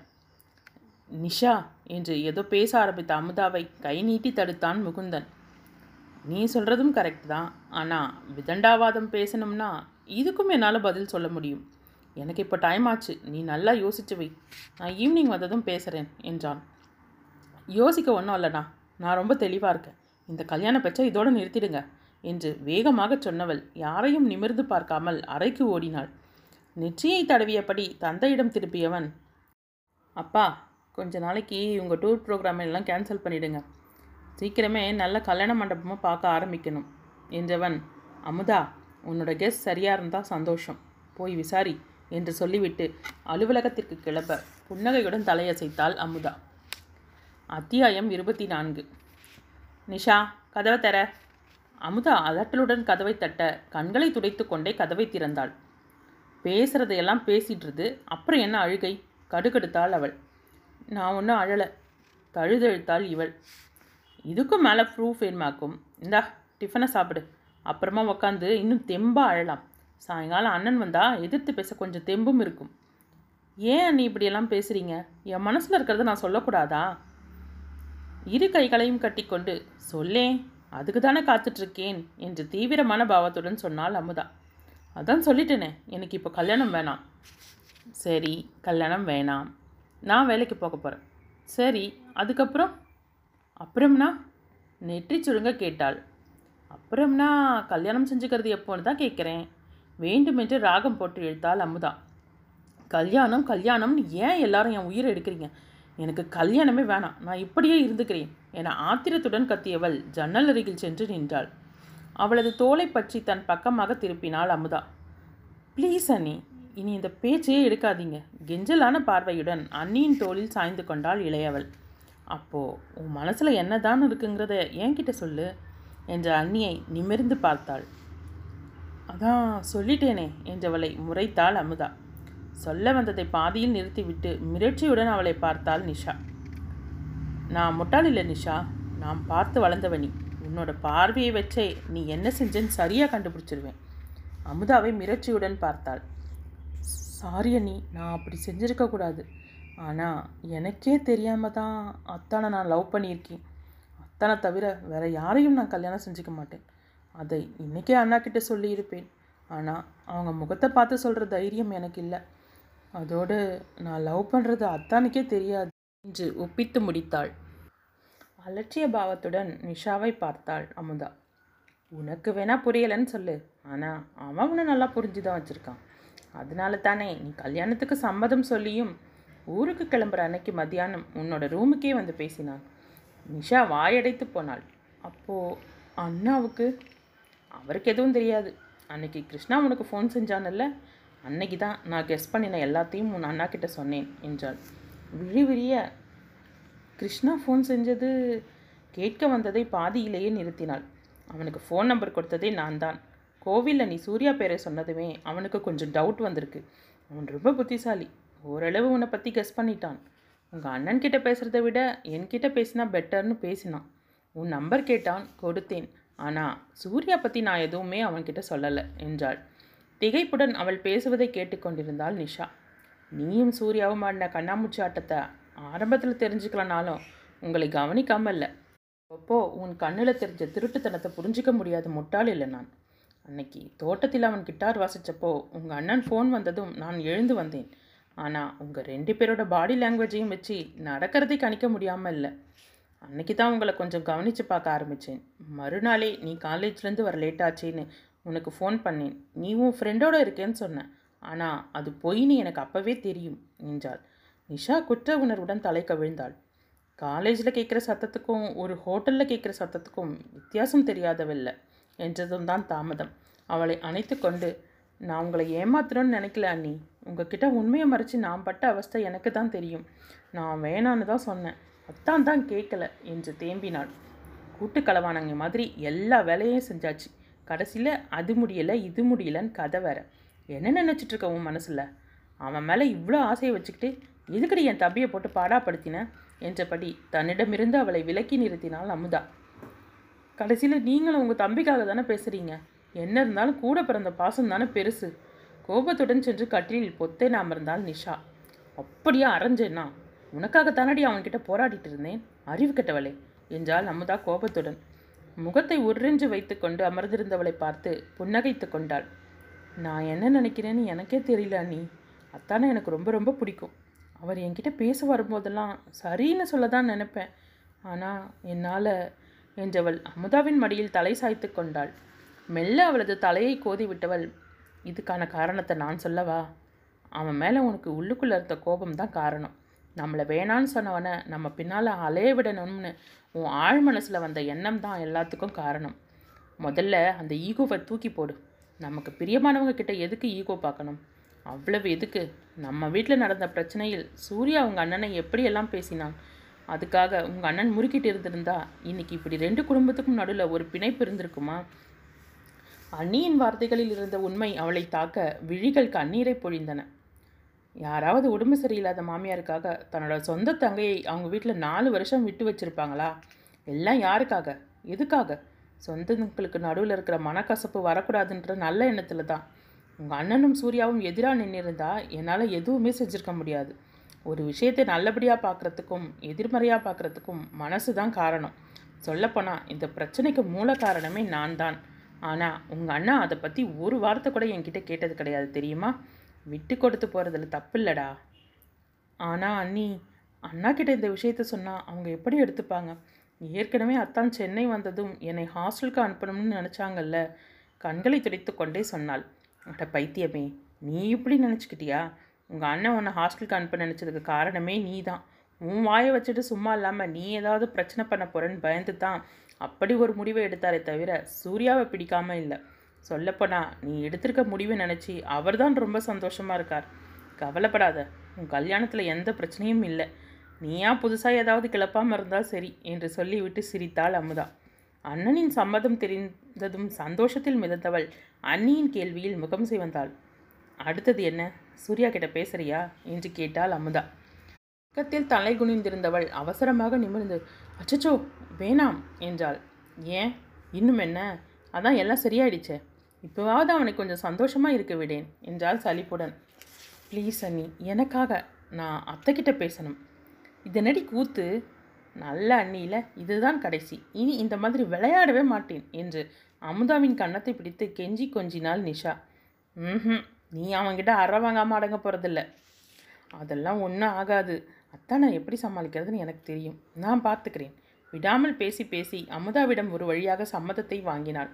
நிஷா என்று ஏதோ பேச ஆரம்பித்த அமுதாவை கை நீட்டி தடுத்தான் முகுந்தன். நீ சொல்கிறதும் கரெக்ட் தான். ஆனால் விதண்டாவாதம் பேசணும்னா இதுக்கும் என்னால் பதில் சொல்ல முடியும். எனக்கு இப்போ டைம் ஆச்சு. நீ நல்லா யோசிச்சு வை. நான் ஈவினிங் வந்ததும் பேசுகிறேன் என்றான். யோசிக்க ஒன்றும் இல்லைண்ணா நான் ரொம்ப தெளிவாக இருக்கேன். இந்த கல்யாண பேச்சை இதோடு நிறுத்திடுங்க என்று வேகமாக சொன்னவள் யாரையும் நிமிர்ந்து பார்க்காமல் அறைக்கு ஓடினாள். நெற்றியை தடவியபடி தந்தையிடம் திருப்பியவன் அப்பா கொஞ்ச நாளைக்கு உங்கள் டூர் ப்ரோக்ராம் எல்லாம் கேன்சல் பண்ணிடுங்க. சீக்கிரமே நல்ல கல்யாண மண்டபமாக பார்க்க ஆரம்பிக்கணும் என்றவன் அமுதா உன்னோட கெஸ்ட் சரியாக இருந்தால் சந்தோஷம். போய் விசாரி என்று சொல்லிவிட்டு அலுவலகத்திற்கு கிளம்ப புன்னகையுடன் தலையசைத்தாள் அமுதா. அத்தியாயம் இருபத்தி நான்கு. நிஷா கதவை தர. அமுதா அதட்டலுடன் கதவை தட்ட கண்களை துடைத்து கொண்டே கதவை திறந்தாள். பேசுகிறதையெல்லாம் பேசிட்டுருது. அப்புறம் என்ன அழுகை? கடுகெடுத்தாள் அவள். நான் ஒன்றும் அழலை. தழுதழுத்தாள் இவள். இதுக்கும் மேலே ப்ரூஃப் வேணுமாக்கும்? இந்தா டிஃபனை சாப்பிடு. அப்புறமா உக்காந்து இன்னும் தெம்பாக அழலாம். சாயங்காலம் அண்ணன் வந்தால் எதிர்த்து பேச கொஞ்சம் தெம்பும் இருக்கும். ஏன் நீ இப்படியெல்லாம் பேசுகிறீங்க என் மனசில் இருக்கிறத நான் சொல்லக்கூடாதா? இரு கைகளையும் கட்டிக்கொண்டு சொல்லேன் அதுக்கு தானே காத்துட்ருக்கேன் என்று தீவிரமான பாவத்துடன் சொன்னாள் அமுதா. அதான் சொல்லிட்டேனே எனக்கு இப்போ கல்யாணம் வேணாம். சரி கல்யாணம் வேணாம். நான் வேலைக்கு போக போகிறேன் சரி அதுக்கப்புறம்? அப்புறம்னா? நெற்றி சுருங்க கேட்டாள். அப்புறம்னா கல்யாணம் செஞ்சுக்கிறது எப்போன்னு தான் கேட்குறேன். வேண்டுமென்று ராகம் போட்டு இழுத்தாள் அமுதா. கல்யாணம் கல்யாணம்னு ஏன் எல்லாரும் என் உயிரை எடுக்கிறீங்க? எனக்கு கல்யாணமே வேணாம். நான் இப்படியே இருந்துக்கிறேன். என ஆத்திரத்துடன் கத்தியவள் ஜன்னல் அருகில் சென்று நின்றாள். அவளது தோலை பற்றி தன் பக்கமாக திருப்பினாள் அமுதா. ப்ளீஸ் அண்ணி இனி இந்த பேச்சையே எடுக்காதீங்க. கெஞ்சலான பார்வையுடன் அண்ணியின் தோளில் சாய்ந்து கொண்டாள் இளையவள். அப்போது உன் மனசில் என்னதான் இருக்குங்கிறத என்கிட்ட சொல்லு என்ற அண்ணியை நிமிர்ந்து பார்த்தாள். அதான் சொல்லிட்டேனே என்றவளை முறைத்தாள் அமுதா. சொல்ல வந்ததை பாதியில் நிறுத்திவிட்டு மிரட்சியுடன் அவளை பார்த்தாள் நிஷா. நான் முட்டாள் இல்லை நிஷா. நான் பார்த்து வளர்ந்தவனி உன்னோட பார்வையை வச்சே நீ என்ன செஞ்சேன்னு சரியாக கண்டுபிடிச்சிருவேன். அமுதாவை மிரட்சியுடன் பார்த்தாள். சாரி அண்ணி. நான் அப்படி செஞ்சிருக்கக்கூடாது ஆனால் எனக்கே தெரியாமல் தான் அத்தானை நான் லவ் பண்ணியிருக்கேன். அத்தானை தவிர வேறு யாரையும் நான் கல்யாணம் செஞ்சுக்க மாட்டேன். அதை இன்றைக்கே அண்ணா கிட்டே சொல்லியிருப்பேன். ஆனால் அவங்க முகத்தை பார்த்து சொல்கிற தைரியம் எனக்கு இல்லை. அதோடு நான் லவ் பண்ணுறது அத்தானுக்கே தெரியாது என்று ஒப்பித்து முடித்தாள். அலட்சிய பாவத்துடன் நிஷாவை பார்த்தாள் அமுதா. உனக்கு வேணா புரியலைன்னு சொல்லு. ஆனால் அவன் உன்னை நல்லா புரிஞ்சு தான் வச்சுருக்கான். அதனால தானே நீ கல்யாணத்துக்கு சம்மதம் சொல்லியும் ஊருக்கு கிளம்புற அன்னைக்கு மத்தியானம் உன்னோட ரூமுக்கே வந்து பேசினான். நிஷா வாயடைத்து போனாள். அப்போது அண்ணாவுக்கு? அவருக்கு எதுவும் தெரியாது. அன்னைக்கு கிருஷ்ணா உனக்கு ஃபோன் செஞ்சானல்ல? அன்னைக்கு தான் நான் கெஸ் பண்ணின எல்லாத்தையும் உன் அண்ணா கிட்ட சொன்னேன் என்றாள். விழி விழிய கிருஷ்ணா ஃபோன் செஞ்சது கேட்க வந்ததை பாதியிலேயே நிறுத்தினாள். அவனுக்கு ஃபோன் நம்பர் கொடுத்ததே நான் தான். கோவிலில் நீ சூர்யா பேரை சொன்னதுமே அவனுக்கு கொஞ்சம் டவுட் வந்திருக்கு. அவன் ரொம்ப புத்திசாலி. ஓரளவு உன்னை பற்றி கெஸ் பண்ணிட்டான். உங்கள் அண்ணன் கிட்ட பேசுகிறத விட என்கிட்ட பேசினா பெட்டர்னு பேசினான். உன் நம்பர் கேட்டான் கொடுத்தேன். ஆனால் சூர்யா பற்றி நான் எதுவுமே அவன்கிட்ட சொல்லலை என்றாள். திகைப்புடன் அவள் பேசுவதை கேட்டுக்கொண்டிருந்தாள் நிஷா. நீயும் சூர்யாவும் ஆடின கண்ணாமூச்சி ஆட்டத்தை ஆரம்பத்தில் தெரிஞ்சுக்கலனாலும் உங்களை கவனிக்காமல் இல்லை அப்போ உன் கண்ணில் தெரிஞ்ச திருட்டுத்தனத்தை புரிஞ்சிக்க முடியாத முட்டாள் இல்லை நான். அன்னைக்கு தோட்டத்தில் அவன் கிட்டார் வாசித்தப்போ உங்கள் அண்ணன் ஃபோன் வந்ததும் நான் எழுந்து வந்தேன். ஆனால் உங்கள் ரெண்டு பேரோட பாடி லாங்குவேஜையும் வச்சு நடக்கிறதை கணிக்க முடியாமல் இல்லை அன்னைக்கு தான் உங்களை கொஞ்சம் கவனித்து பார்க்க ஆரம்பித்தேன் மறுநாளே நீ காலேஜ்லேருந்து வர லேட் உனக்கு ஃபோன் பண்ணேன். நீ உன் ஃப்ரெண்டோட இருக்கேன்னு சொன்னேன் ஆனால் அது பொய்ன்னு எனக்கு அப்போவே தெரியும் என்றாள். நிஷா குற்ற உணர்வுடன் தலை கவிழ்ந்தாள். காலேஜில் கேட்குற சத்தத்துக்கும் ஒரு ஹோட்டலில் கேட்குற சத்தத்துக்கும் வித்தியாசம் தெரியாதவில்லை என்றதும் தான் தாமதம். அவளை அணைத்து கொண்டு நான் உங்களை ஏமாத்துறோன்னு நினைக்கல அண்ணி. உங்ககிட்ட உண்மையை மறைச்சி நான் பட்ட அவஸ்தை எனக்கு தான் தெரியும். நான் வேணான்னு தான் சொன்னேன். அத்தான் தான் கேட்கல என்று தேம்பினாள். கூட்டு மாதிரி எல்லா வேலையும் செஞ்சாச்சு. கடைசியில் அது முடியலை இது முடியலன்னு கதை வேற. என்ன நினச்சிட்டு இருக்க உன் மனசில்? அவன் மேலே இவ்வளோ ஆசையை வச்சுக்கிட்டு எதுக்கடி என் தம்பியை போட்டு பாடாப்படுத்தின என்றபடி தன்னிடமிருந்து அவளை விலக்கி நிறுத்தினாள் அமுதா. கடைசியில் நீங்களும் உங்கள் தம்பிக்காக தானே பேசுகிறீங்க என்ன இருந்தாலும் கூட பிறந்த பாசம் தானே பெருசு. கோபத்துடன் சென்று கட்டிலில் நாம இருந்தால் நிஷா. அப்படியா அரைஞ்சேன்னா உனக்காக தானடி அவன்கிட்ட போராடிட்டு இருந்தேன்? அறிவு கெட்டவளே என்றால் அமுதா கோபத்துடன். முகத்தை உறிஞ்சு வைத்துக்கொண்டு அமர்ந்திருந்தவளை பார்த்து புன்னகைத்து கொண்டாள். நான் என்ன நினைக்கிறேன்னு எனக்கே தெரியல அண்ணி. அத்தானே எனக்கு ரொம்ப ரொம்ப பிடிக்கும். அவர் என்கிட்ட பேச வரும்போதெல்லாம் சரின்னு சொல்ல தான் நினைப்பேன். ஆனால் என்னால் என்றவள் அமுதாவின் மடியில் தலை சாய்த்து கொண்டாள். மெல்ல அவளது தலையை கோதி விட்டவள் இதுக்கான காரணத்தை நான் சொல்லவா? அவன் மேலே உனக்கு உள்ளுக்குள்ளே இருந்த கோபம் தான் காரணம். நம்மளை வேணான்னு சொன்னவனை நம்ம பின்னால் அலைய விடணும்னு உன் ஆழ் மனசில் வந்த எண்ணம் தான் எல்லாத்துக்கும் காரணம். முதல்ல அந்த ஈகோவை தூக்கி போடு. நமக்கு பிரியமானவங்க கிட்ட எதுக்கு ஈகோ பார்க்கணும்? அவ்வளவு எதுக்கு? நம்ம வீட்டில் நடந்த பிரச்சனையில் சூர்யா உங்கள் அண்ணனை எப்படியெல்லாம் பேசினான்? அதுக்காக உங்கள் அண்ணன் முறுக்கிட்டு இருந்திருந்தா இன்னைக்கு இப்படி ரெண்டு குடும்பத்துக்கும் நடுவில் ஒரு பிணைப்பு இருந்திருக்குமா? அண்ணியின் வார்த்தைகளில் இருந்த உண்மை அவளை தாக்க விழிகள் கண்ணீரை பொழிந்தன. யாராவது உடம்பு சரியில்லாத மாமியாருக்காக தன்னோட சொந்த தங்கையை அவங்க வீட்டில் நாலு வருஷம் விட்டு வச்சிருப்பாங்களா? எல்லாம் யாருக்காக? எதுக்காக? சொந்தங்களுக்கு நடுவில் இருக்கிற மனக்கசப்பு வரக்கூடாதுன்ற நல்ல எண்ணத்தில் தான். உங்கள் அண்ணனும் சூர்யாவும் எதிராக நின்றிருந்தா என்னால் எதுவுமே செஞ்சுருக்க முடியாது. ஒரு விஷயத்தை நல்லபடியாக பார்க்குறதுக்கும் எதிர்மறையாக பார்க்குறதுக்கும் மனசு தான் காரணம். சொல்லப்போனால் இந்த பிரச்சனைக்கு மூல காரணமே நான் தான். ஆனால் உங்கள் அண்ணா அதை பற்றி ஒரு வார்த்தை கூட என்கிட்ட கேட்டது கிடையாது தெரியுமா? விட்டு கொடுத்து போகிறதுல தப்பு இல்லடா. ஆனால் அண்ணி அண்ணா கிட்ட இந்த விஷயத்த சொன்னால் அவங்க எப்படி எடுத்துப்பாங்க? ஏற்கனவே அத்தான் சென்னை வந்ததும் என்னை ஹாஸ்டலுக்கு அனுப்பணும்னு நினச்சாங்கல்ல. கண்களை துடைத்து கொண்டே சொன்னாள். அட பைத்தியமே நீ இப்படி நினச்சிக்கிட்டியா? உங்கள் அண்ணன் உன்னை ஹாஸ்டலுக்கு அனுப்ப நினச்சதுக்கு காரணமே நீ தான் உன் வாயை வச்சுட்டு சும்மா இல்லாமல் நீ ஏதாவது பிரச்சனை பண்ண போகிறேன்னு பயந்து தான் அப்படி ஒரு முடிவை எடுத்தாரே தவிர சூர்யாவை பிடிக்காமல் இல்லை. சொல்லப்போனா நீ எடுத்திருக்க முடிவை நினச்சி அவர்தான் ரொம்ப சந்தோஷமாக இருக்கார். கவலைப்படாத உன் கல்யாணத்தில் எந்த பிரச்சனையும் இல்லை. நீயா புதுசாக ஏதாவது கிளப்பாமல் இருந்தால் சரி என்று சொல்லிவிட்டு சிரித்தாள் அமுதா. அண்ணனின் சம்மதம் தெரிந்ததும் சந்தோஷத்தில் மிதந்தவள் அண்ணியின் கேள்வியில் முகம் சிவந்தாள். அடுத்தது என்ன? சூர்யா கிட்ட பேசுறியா? என்று கேட்டாள் அமுதா. பக்கத்தில் தலை குனிந்திருந்தவள் அவசரமாக நிமிர்ந்து அச்சச்சோ வேணாம் என்றாள். ஏன்? இன்னும் என்ன? அதான் எல்லாம் சரியாயிடுச்சே. இப்போவாவது அவனை கொஞ்சம் சந்தோஷமாக இருக்க விடேன் என்றாள் சலிப்புடன். ப்ளீஸ் அண்ணி எனக்காக நான் அத்தைக்கிட்ட பேசணும். இதனடி கூத்து நல்ல அண்ணியில் இதுதான் கடைசி. இனி இந்த மாதிரி விளையாடவே மாட்டேன் என்று அமுதாவின் கன்னத்தை பிடித்து கெஞ்சி கொஞ்சினாள் நிஷா. ம் நீ அவன்கிட்ட அற வாங்காமல் அடங்க போகிறதில்ல அதெல்லாம் ஒன்றும் ஆகாது. அத்தான் நான் எப்படி சமாளிக்கிறதுன்னு எனக்கு தெரியும். நான் பார்த்துக்கிறேன் விடாமல் பேசி பேசி அமுதாவிடம் ஒரு வழியாக சம்மதத்தை வாங்கினாள்.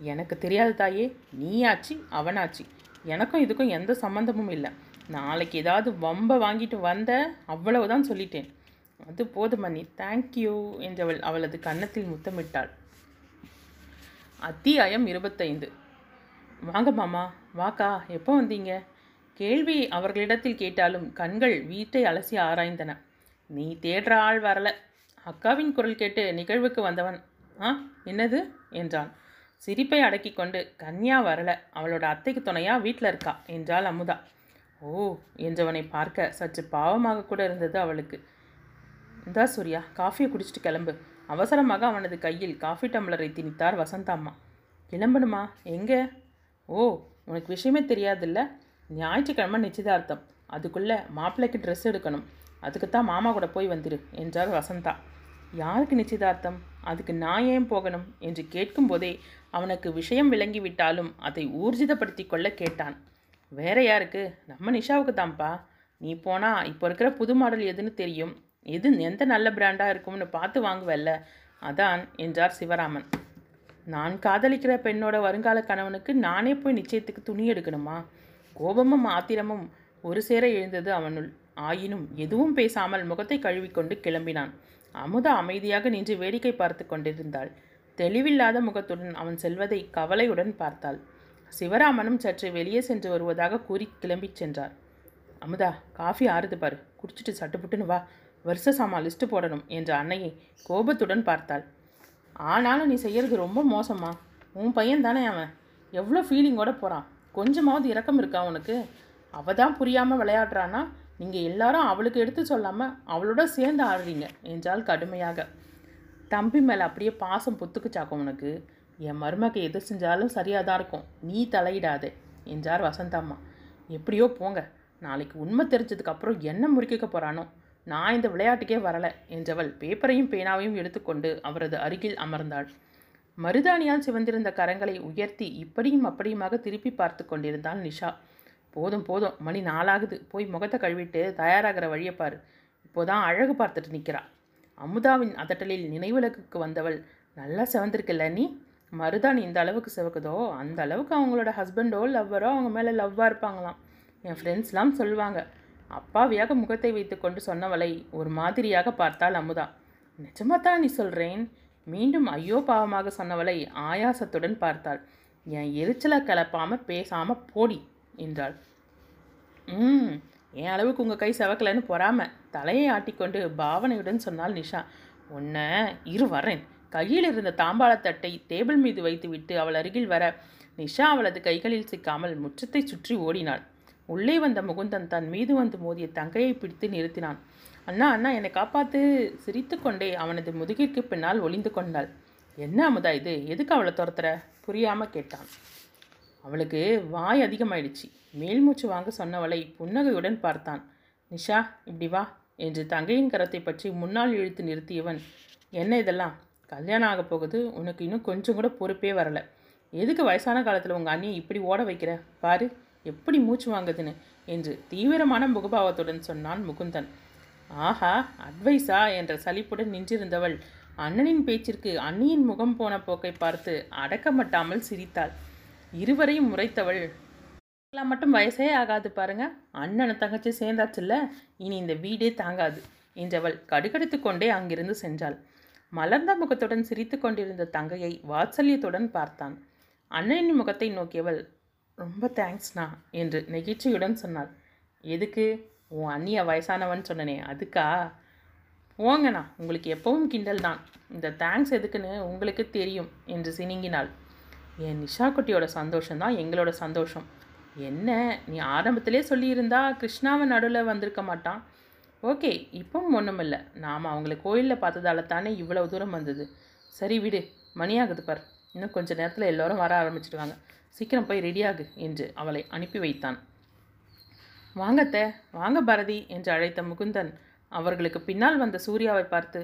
எனக்கு தெரியாது தாயே நீயாச்சு அவனாச்சு. எனக்கும் இதுக்கும் எந்த சம்மந்தமும் இல்லை. நாளைக்கு ஏதாவது வம்பை வாங்கிட்டு வந்த அவ்வளவுதான் சொல்லிட்டேன். அது போதும் மணி தேங்க்யூ என்றவள் அவளது கன்னத்தில் முத்தமிட்டாள். அத்தியாயம் இருபத்தைந்து. வாங்க மாமா வாக்கா எப்போ வந்தீங்க? கேள்வி அவர்களிடத்தில் கேட்டாலும் கண்கள் வீட்டை அலசி ஆராய்ந்தன. நீ தேடுற ஆள் வரல. அக்காவின் குரல் கேட்டு நிகழ்வுக்கு வந்தவன் ஆ என்னது? என்றான். சிரிப்பை அடக்கி கொண்டு கன்யா வரல. அவளோட அத்தைக்கு துணையா வீட்டில் இருக்கா? என்றாள் அமுதா. ஓ என்றவனை பார்க்க சற்று பாவமாக கூட இருந்தது அவளுக்கு. இந்தா சூர்யா காஃபியை குடிச்சிட்டு கிளம்பு. அவசரமாக அவனது கையில் காஃபி டம்ளரை திணித்தார் வசந்தாம்மா. கிளம்பணுமா? எங்கே? ஓ உனக்கு விஷயமே தெரியாதுல்ல? ஞாயிற்றுக்கிழமை நிச்சயதார்த்தம். அதுக்குள்ளே மாப்பிள்ளைக்கு ட்ரெஸ் எடுக்கணும். அதுக்குத்தான் மாமா கூட போய் வந்துடு என்றார் வசந்தா. யாருக்கு நிச்சயதார்த்தம்? அதுக்கு நான் ஏன் போகணும்? என்று கேட்கும்போதே அவனுக்கு விஷயம் விளங்கிவிட்டாலும் அதை ஊர்ஜிதப்படுத்தி கொள்ள கேட்டான். வேற யாருக்கு? நம்ம நிஷாவுக்கு தான்ப்பா நீ போனால் இப்போ இருக்கிற புது மாடல் எதுன்னு தெரியும். எது எந்த நல்ல பிராண்டாக இருக்கும்னு பார்த்து வாங்குவல்ல? அதான் என்றார் சிவராமன். நான் காதலிக்கிற பெண்ணோட வருங்கால கணவனுக்கு நானே போய் நிச்சயத்துக்கு துணி எடுக்கணுமா? கோபமும் ஆத்திரமும் ஒரு சேர எழுந்தது அவனுள். ஆயினும் எதுவும் பேசாமல் முகத்தை கழுவிக்கொண்டு கிளம்பினான். அமுதா அமைதியாக நின்று வேடிக்கை பார்த்து கொண்டிருந்தாள். தெளிவில்லாத முகத்துடன் அவன் செல்வதை கவலையுடன் பார்த்தாள். சிவராமனும் சற்று வெளியே சென்று வருவதாக கூறி கிளம்பிச் சென்றார். அமுதா காஃபி ஆறுது பாரு. குடிச்சிட்டு சட்டுப்புட்டுன்னு வா. வருஷ சாமா லிஸ்ட்டு போடணும் என்ற அன்னையை கோபத்துடன் பார்த்தாள். ஆனாலும் நீ செய்யறது ரொம்ப மோசமா உன் பையன் தானே அவன். எவ்வளோ ஃபீலிங்கோட போகிறான் கொஞ்சமாவது இரக்கம் இருக்கா உனக்கு? அவள் தான் புரியாமல் விளையாடுறான்னா நீங்கள் எல்லாரும் அவளுக்கு எடுத்து சொல்லாமல் அவளோட சேர்ந்து ஆடுறீங்க. என்றால் கடுமையாக. தம்பி மேலே அப்படியே பாசம் புத்துக்குச்சாக்கும் உனக்கு? என் மருமக எது செஞ்சாலும் சரியாக தான் இருக்கும். நீ தலையிடாதே என்றார் வசந்தாம்மா எப்படியோ போங்க. நாளைக்கு உண்மை தெரிஞ்சதுக்கப்புறம் என்ன முறிக்க போகிறானோ நான் இந்த விளையாட்டுக்கே வரலை என்றவள் பேப்பரையும் பேனாவையும் எடுத்துக்கொண்டு அவரது அருகில் அமர்ந்தாள். மருதாணியால் சிவந்திருந்த கரங்களை உயர்த்தி இப்படியும் அப்படியுமாக திருப்பி பார்த்து கொண்டிருந்தாள் நிஷா. போதும் போதும். மணி நாளாகுது போய் முகத்தை கழுவிட்டு தயாராகிற வழியை பாரு. இப்போதான் அழகு பார்த்துட்டு நிற்கிறா அமுதாவின் அதட்டலில் நினைவுலகுக்கு வந்தவள் நல்லா செவந்திருக்குல்ல நீ? மருதான் இந்த அளவுக்கு செவக்குதோ? அந்த அளவுக்கு அவங்களோட ஹஸ்பண்டோ லவ்வரோ அவங்க மேலே லவ்வாக இருப்பாங்களாம். என் ஃப்ரெண்ட்ஸ்லாம் சொல்லுவாங்க. அப்பாவியாக முகத்தை வைத்துக்கொண்டு சொன்னவளை ஒரு மாதிரியாக பார்த்தாள் அமுதா. நிஜமாத்தான் நீ சொல்கிறேன் மீண்டும் ஐயோ பாவமாக சொன்னவளை ஆயாசத்துடன் பார்த்தாள். என் எரிச்சலை கிளப்பாமல் பேசாமல் போடி. என்றாள். ம் என் அளவுக்கு உங்கள் கை செவக்கலைன்னு பொறாம. தலையை ஆட்டிக்கொண்டு பாவனையுடன் சொன்னாள் நிஷா. உன்னை இரு வரேன். கையில் இருந்த தாம்பாளத்தட்டை டேபிள் மீது வைத்துவிட்டு அவள் அருகில் வர. நிஷா அவளது கைகளில் சிக்காமல் முற்றத்தை சுற்றி ஓடினாள். உள்ளே வந்த முகுந்தன் தன் மீது வந்து மோதிய தங்கையை பிடித்து நிறுத்தினான். அண்ணா அண்ணா என்னை காப்பாத்து. சிரித்துக்கொண்டே அவனது முதுகிற்கு பின்னால் ஒளிந்து கொண்டாள். என்ன அமுதா இது? எதுக்கு அவளை துரத்துற? புரியாமல் கேட்டான். அவளுக்கு வாய் அதிகமாயிடுச்சு. மேல்மூச்சு வாங்க சொன்னவளை புன்னகையுடன் பார்த்தான். நிஷா இப்படி வா என்று தங்கையின் கரத்தை பற்றி முன்னால் இழுத்து நிறுத்தியவன் என்ன இதெல்லாம்? கல்யாணம் ஆக போகுது. உனக்கு இன்னும் கொஞ்சம் கூட பொறுப்பே வரலை. எதுக்கு வயசான காலத்தில் உங்கள் அண்ணியை இப்படி ஓட வைக்கிற? பாரு எப்படி மூச்சு வாங்குதுன்னு என்று தீவிரமான முகபாவத்துடன் சொன்னான் முகுந்தன். ஆஹா அட்வைஸா? என்ற சலிப்புடன் நின்றிருந்தவள் அண்ணனின் பேச்சிற்கு அண்ணியின் முகம் போன போக்கை பார்த்து அடக்கமட்டாமல் சிரித்தாள். இருவரையும் முறைத்தவள். எல்லாம் மட்டும் வயசே ஆகாது பாருங்க. அண்ணனை தங்கச்சி சேர்ந்தாச்சுல்ல? இனி இந்த வீடே தாங்காது என்றவள் கடுகடுத்து கொண்டே அங்கிருந்து சென்றாள். மலர்ந்த முகத்துடன் சிரித்து கொண்டிருந்த தங்கையை வாத்சல்யத்துடன் பார்த்தான். அண்ணனின் முகத்தை நோக்கியவள் ரொம்ப தேங்க்ஸ்ண்ணா என்று நெகிழ்ச்சியுடன் சொன்னாள். எதுக்கு? உன் அண்ணிய வயசானவன் சொன்னனே அதுக்கா? போங்கண்ணா உங்களுக்கு எப்பவும் கிண்டல் தான் இந்த தேங்க்ஸ் எதுக்குன்னு உங்களுக்கு தெரியும் என்று சினிங்கினாள். என் நிஷா குட்டியோட சந்தோஷம் தான் எங்களோட சந்தோஷம். என்ன நீ ஆரம்பத்திலே சொல்லியிருந்தா கிருஷ்ணாவை நடுவில் வந்திருக்க மாட்டான். ஓகே இப்பவும் ஒன்றும் இல்லை நாம் அவங்கள கோயிலில் பார்த்ததால தானே இவ்வளோ தூரம் வந்தது. சரி விடு மணியாகுது பார். இன்னும் கொஞ்ச நேரத்தில் எல்லோரும் வர ஆரம்பிச்சிடுவாங்க. சீக்கிரம் போய் ரெடியாகு என்று அவளை அனுப்பி வைத்தான். வாங்கத்த வாங்க பாரதி என்று அழைத்த முகுந்தன் அவர்களுக்கு பின்னால் வந்த சூர்யாவை பார்த்து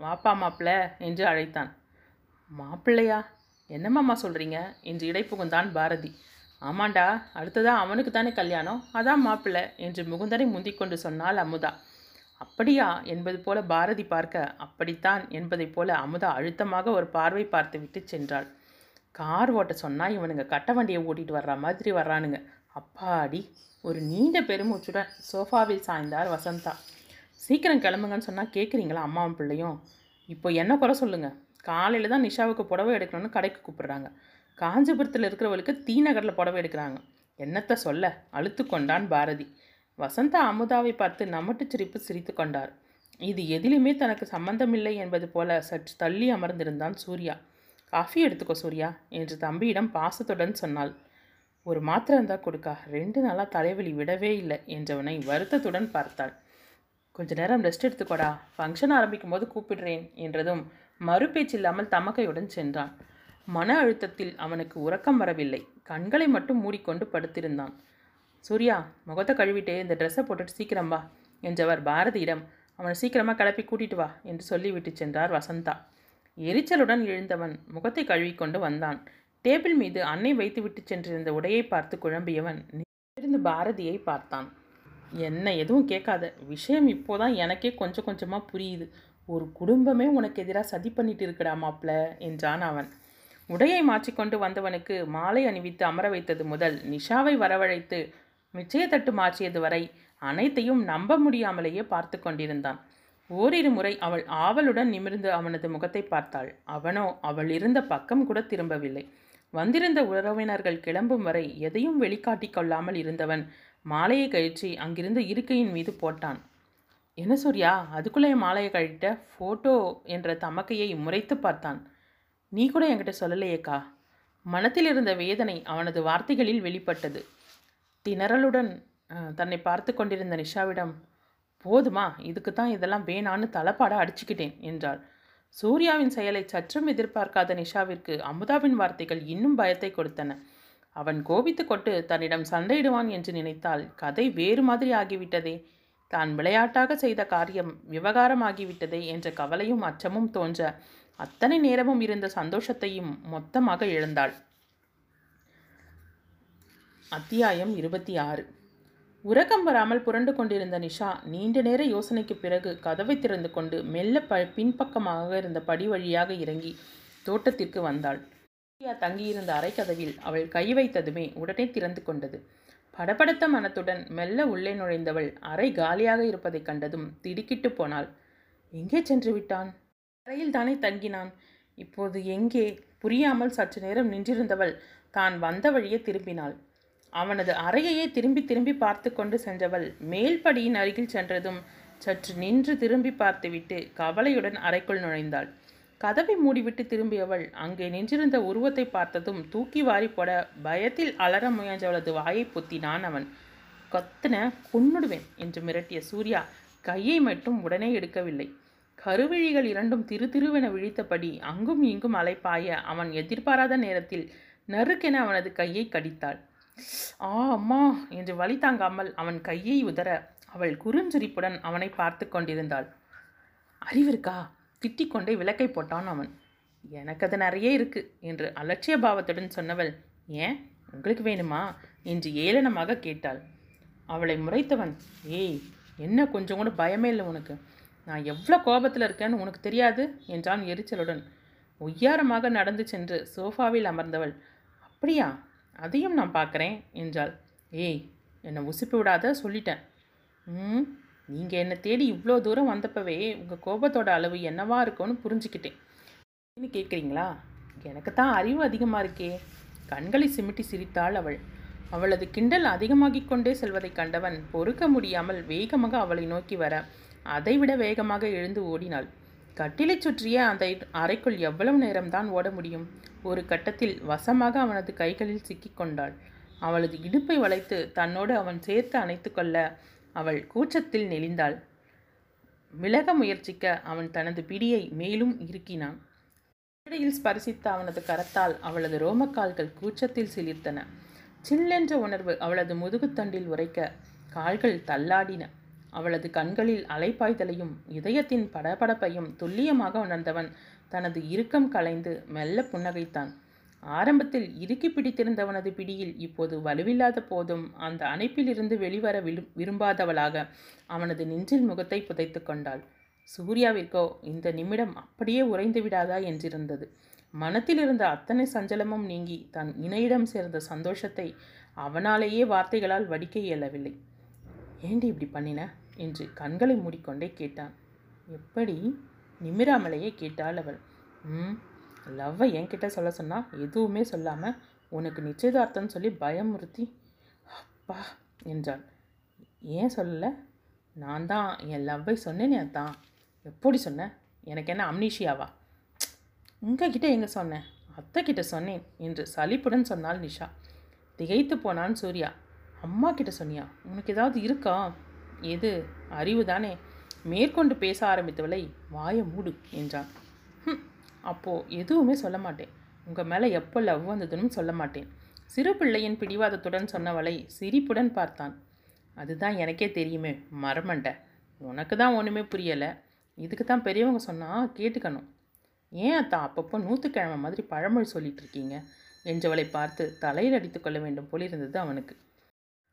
வாப்பா மாப்பிள்ள என்று அழைத்தான். மாப்பிள்ளையா? என்னம்மாம்மா சொல்கிறீங்க என்று இடைப்புகுந்தான் பாரதி. ஆமாண்டா அடுத்ததா அவனுக்கு தானே கல்யாணம்? அதான் மாப்பிள்ளை என்று முகுந்தனை முந்திக்கொண்டு சொன்னாள் அமுதா. அப்படியா? என்பது போல பாரதி பார்க்க அப்படித்தான் என்பதைப் போல அமுதா அழுத்தமாக ஒரு பார்வை பார்த்துவிட்டு சென்றாள். கார் ஓட்ட சொன்னால் இவனுங்க கட்ட வண்டியை ஓட்டிட்டு வர்ற மாதிரி வர்றானுங்க. அப்பாடி ஒரு நீண்ட பெருமூச்சுடன் சோஃபாவில் சாய்ந்தார் வசந்தா. சீக்கிரம் கிளம்புங்கன்னு சொன்னால் கேட்குறீங்களா அம்மாவும் பிள்ளையும்? இப்போ என்ன குறை சொல்லுங்கள் காலையில் தான் நிஷாவுக்கு புடவை எடுக்கணும்னு கடைக்கு கூப்பிடுறாங்க. காஞ்சிபுரத்தில் இருக்கிறவளுக்கு தீ நகரில் புடவை எடுக்கிறாங்க. என்னத்த சொல்ல? அழுத்து கொண்டான் பாரதி. வசந்தா அமுதாவை பார்த்து நமட்டு சிரிப்பு சிரித்து கொண்டார். இது எதிலுமே தனக்கு சம்பந்தமில்லை என்பது போல சற்று தள்ளி அமர்ந்திருந்தான் சூர்யா. காஃபி எடுத்துக்கோ சூர்யா என்று தம்பியிடம் பாசத்துடன் சொன்னாள். ஒரு மாத்திரை இருந்தால் கொடுக்கா. ரெண்டு நாளாக தலைவலி விடவே இல்லை என்றவனை வருத்தத்துடன் பார்த்தாள். கொஞ்ச நேரம் ரெஸ்ட் எடுத்துக்கோடா. ஃபங்க்ஷன் ஆரம்பிக்கும் போது கூப்பிடுறேன் என்றதும் மறுபேச்சில்லாமல் தமக்கையுடன் சென்றான். மன அழுத்தத்தில் அவனுக்கு உறக்கம் வரவில்லை. கண்களை மட்டும் மூடிக்கொண்டு படுத்திருந்தான். சூர்யா முகத்தை கழுவிட்டே இந்த ட்ரெஸ்ஸை போட்டுட்டு சீக்கிரம் வா என்றவர் பாரதியிடம். அவனை சீக்கிரமாக கிளப்பி கூட்டிட்டு வா என்று சொல்லிவிட்டு சென்றார் வசந்தா. எரிச்சலுடன் எழுந்தவன் முகத்தை கழுவிக்கொண்டு வந்தான். டேபிள் மீது அன்னை வைத்துவிட்டு சென்றிருந்த உடையை பார்த்து குழம்பியவன் இருந்து பாரதியை பார்த்தான். என்ன எதுவும் கேட்காத. விஷயம் இப்போதான் எனக்கே கொஞ்சம் கொஞ்சமாக புரியுது. ஒரு குடும்பமே உனக்கு எதிராக சதி பண்ணிட்டு இருக்கடா மாப்பிள என்றான் அவன். உடையை மாற்றிக்கொண்டு வந்தவனுக்கு மாலை அணிவித்து அமர வைத்தது முதல் நிஷாவை வரவழைத்து நிச்சயத்தட்டு மாற்றியது வரை அனைத்தையும் நம்ப முடியாமலேயே பார்த்து கொண்டிருந்தான். ஓரிரு முறை அவள் ஆவலுடன் நிமிர்ந்து அவனது முகத்தை பார்த்தாள். அவனோ அவள் இருந்த பக்கம் கூட திரும்பவில்லை. வந்திருந்த உறவினர்கள் கிளம்பும் வரை எதையும் வெளிக்காட்டிக் கொள்ளாமல் இருந்தவன் மாலையை கழிச்சு அங்கிருந்த இருக்கையின் மீது போட்டான். என்ன சூர்யா அதுக்குள்ளே என் மாலையை கழிட்ட ஃபோட்டோ என்ற தமக்கையை முறைத்து பார்த்தான். நீ கூட என்கிட்ட சொல்லலையேக்கா. மனத்தில் இருந்த வேதனை அவனது வார்த்தைகளில் வெளிப்பட்டது. திணறலுடன் தன்னை பார்த்து கொண்டிருந்த நிஷாவிடம் போதுமா இதுக்கு தான் இதெல்லாம் வேணான்னு தலைப்பாட அடிச்சுக்கிட்டேன் என்றாள். சூர்யாவின் செயலை சற்றும் எதிர்பார்க்காத நிஷாவிற்கு அமுதாவின் வார்த்தைகள் இன்னும் பயத்தை கொடுத்தன. அவன் கோபித்து கொண்டு தன்னிடம் சண்டையிடுவான் என்று நினைத்தால் கதை வேறு மாதிரி ஆகிவிட்டதே. தான் விளையாட்டாக செய்த காரியம் விவகாரமாகிவிட்டதே என்ற கவலையும் அச்சமும் தோன்ற அத்தனை நேரமும் இருந்த சந்தோஷத்தையும் மொத்தமாக இழந்தாள். அத்தியாயம் இருபத்தி ஆறு. உறக்கம் வராமல் புரண்டு கொண்டிருந்த நிஷா நீண்ட நேர யோசனைக்கு பிறகு கதவை திறந்து கொண்டு மெல்ல ப பின்பக்கமாக இருந்த படி வழியாக இறங்கி தோட்டத்திற்கு வந்தாள். தங்கியிருந்த அறைக்கதவில் அவள் கை வைத்ததுமே உடனே திறந்து கொண்டது. படபடத்த மனத்துடன் மெல்ல உள்ளே நுழைந்தவள் அறை காலியாக இருப்பதைக் கண்டதும் திடுக்கிட்டு போனாள். எங்கே சென்று விட்டான்? அறையில் தானே தங்கினான். இப்போது எங்கே? புரியாமல் சற்று நேரம் நின்றிருந்தவள் தான் வந்த வழியே திரும்பினாள். அவனது அறையையே திரும்பி திரும்பி பார்த்து கொண்டு சென்றவள் மேல்படியின் அருகில் சென்றதும் சற்று நின்று திரும்பி பார்த்துவிட்டு கவலையுடன் அறைக்குள் நுழைந்தாள். கதவை மூடிவிட்டு திரும்பியவள் அங்கே நின்றிருந்த உருவத்தை பார்த்ததும் தூக்கி வாரி போட பயத்தில் அலற முயன்றவளது வாயை பொத்தினான் அவன். கத்துன கொன்னுடுவேன் என்று மிரட்டிய சூர்யா கையை மட்டும் உடனே எடுக்கவில்லை. கருவிழிகள் இரண்டும் திரு திருவென விழித்தபடி அங்கும் இங்கும் அலைப்பாய அவன் எதிர்பாராத நேரத்தில் நறுக்கென அவனது கையை கடித்தாள். ஆ அம்மா என்று வலி தாங்காமல் அவன் கையை உதற அவள் குறுஞ்சுரிப்புடன் அவனை பார்த்து கொண்டிருந்தாள். அறிவிருக்கா திட்டிக்கொண்டே விளக்கை போட்டான் அவன். எனக்கு அது நிறைய இருக்கு என்று அலட்சிய பாவத்துடன் சொன்னவள் ஏன்? உங்களுக்கு வேணுமா? என்று ஏளனமாக கேட்டாள். அவளை முறைத்தவன் ஏய் என்ன கொஞ்சம் கூட பயமே இல்லை உனக்கு. நான் எவ்வளோ கோபத்தில் இருக்கேன்னு உனக்கு தெரியாது? என்றான் எரிச்சலுடன். ஒய்யாரமாக நடந்து சென்று சோஃபாவில் அமர்ந்தவள் அப்படியா? அதையும் நான் பார்க்குறேன் என்றாள். ஏய் என்னை உசுப்பி விடாத சொல்லிட்டேன். ம் நீங்கள் என்னை தேடி இவ்வளோ தூரம் வந்தப்பவே உங்கள் கோபத்தோட அளவு என்னவா இருக்கும்னு புரிஞ்சுக்கிட்டேன். கேட்குறீங்களா எனக்கு தான் அறிவு அதிகமாக இருக்கே. கண்களை சிமிட்டி சிரித்தாள் அவள். அவளது கிண்டல் அதிகமாகிக் கொண்டே செல்வதைக் கண்டவன் பொறுக்க முடியாமல் வேகமாக அவளை நோக்கி வர அதைவிட வேகமாக எழுந்து ஓடினாள். கட்டிலைச் சுற்றிய அந்த அறைக்குள் எவ்வளவு நேரம்தான் ஓட முடியும்? ஒரு கட்டத்தில் வசமாக அவனது கைகளில் சிக்கிக்கொண்டாள் அவளது இடுப்பை வளைத்து தன்னோடு அவன் சேர்த்து அணைத்து கொள்ள அவள் கூச்சத்தில் நெளிந்தாள். விலக முயற்சிக்க அவன் தனது பிடியை மேலும் இறுக்கினான். இடையில் ஸ்பரிசித்த அவனது கரத்தால் அவளது ரோமக்கால்கள் கூச்சத்தில் சிலிர்த்தன. சில்லென்ற உணர்வு அவளது முதுகுத்தண்டில் உரைக்க கால்கள் தள்ளாடின. அவளது கண்களில் அலைப்பாய்தலையும் இதயத்தின் படபடப்பையும் துல்லியமாக உணர்ந்தவன் தனது இறுக்கம் கலைந்து மெல்ல புன்னகைத்தான். ஆரம்பத்தில் இறுக்கி பிடித்திருந்தவனது பிடியில் இப்போது வலுவில்லாத போதும் அந்த அணைப்பிலிருந்து வெளிவர விரும்பாதவளாக அவனது நெஞ்சில் முகத்தை புதைத்து கொண்டாள். சூர்யாவிற்கோ இந்த நிமிடம் அப்படியே உறைந்து விடாதா என்றிருந்தது. மனத்தில் இருந்த அத்தனை சஞ்சலமும் நீங்கி தன் இணையிடம் சேர்ந்த சந்தோஷத்தை அவனாலேயே வார்த்தைகளால் வடிக்க இயலவில்லை. ஏண்டி இப்படி பண்ணின? என்று கண்களை மூடிக்கொண்டே கேட்டான். எப்படி? நிமிராமலேயே கேட்டாள் அவள். ம் லவ்வை என்கிட்ட சொல்ல சொன்னா எதுவுமே சொல்லாமல் உனக்கு நிச்சயதார்த்தம் சொல்லி பயமுறுத்தி அப்பா என்றாள். ஏன் சொல்லலை? நான் தான் என் லவ்வை சொன்னேனே அதான். எப்படி சொன்னேன் எனக்கு என்ன அம்னிஷியாவா? உங்ககிட்ட எங்கே சொன்னேன் அத்தை கிட்ட சொன்னேன் என்று சலிப்புடன் சொன்னாள் நிஷா. திகைத்து போனான் சூர்யா. அம்மா கிட்ட சொன்னியா? உனக்கு ஏதாவது இருக்கா? எது? அறிவு தானே. மேற்கொண்டு பேச ஆரம்பித்தவளை வாய மூடு என்றான். அப்போது எதுவுமே சொல்ல மாட்டேன். உங்கள் மேலே எப்போ லவ் வந்ததுன்னு சொல்ல மாட்டேன். சிறு பிள்ளையின் பிடிவாதத்துடன் சொன்னவளை சிரிப்புடன் பார்த்தான். அதுதான் எனக்கே தெரியுமே மரமண்டை. உனக்கு தான் ஒன்றுமே புரியலை. இதுக்கு தான் பெரியவங்க சொன்னால் கேட்டுக்கணும். ஏன் அத்தா அப்பப்போ நூற்றுக்கிழமை மாதிரி பழமொழி சொல்லிட்டு இருக்கீங்க? என்றவளை பார்த்து தலையில் அடித்து கொள்ள வேண்டும் போலிருந்தது அவனுக்கு.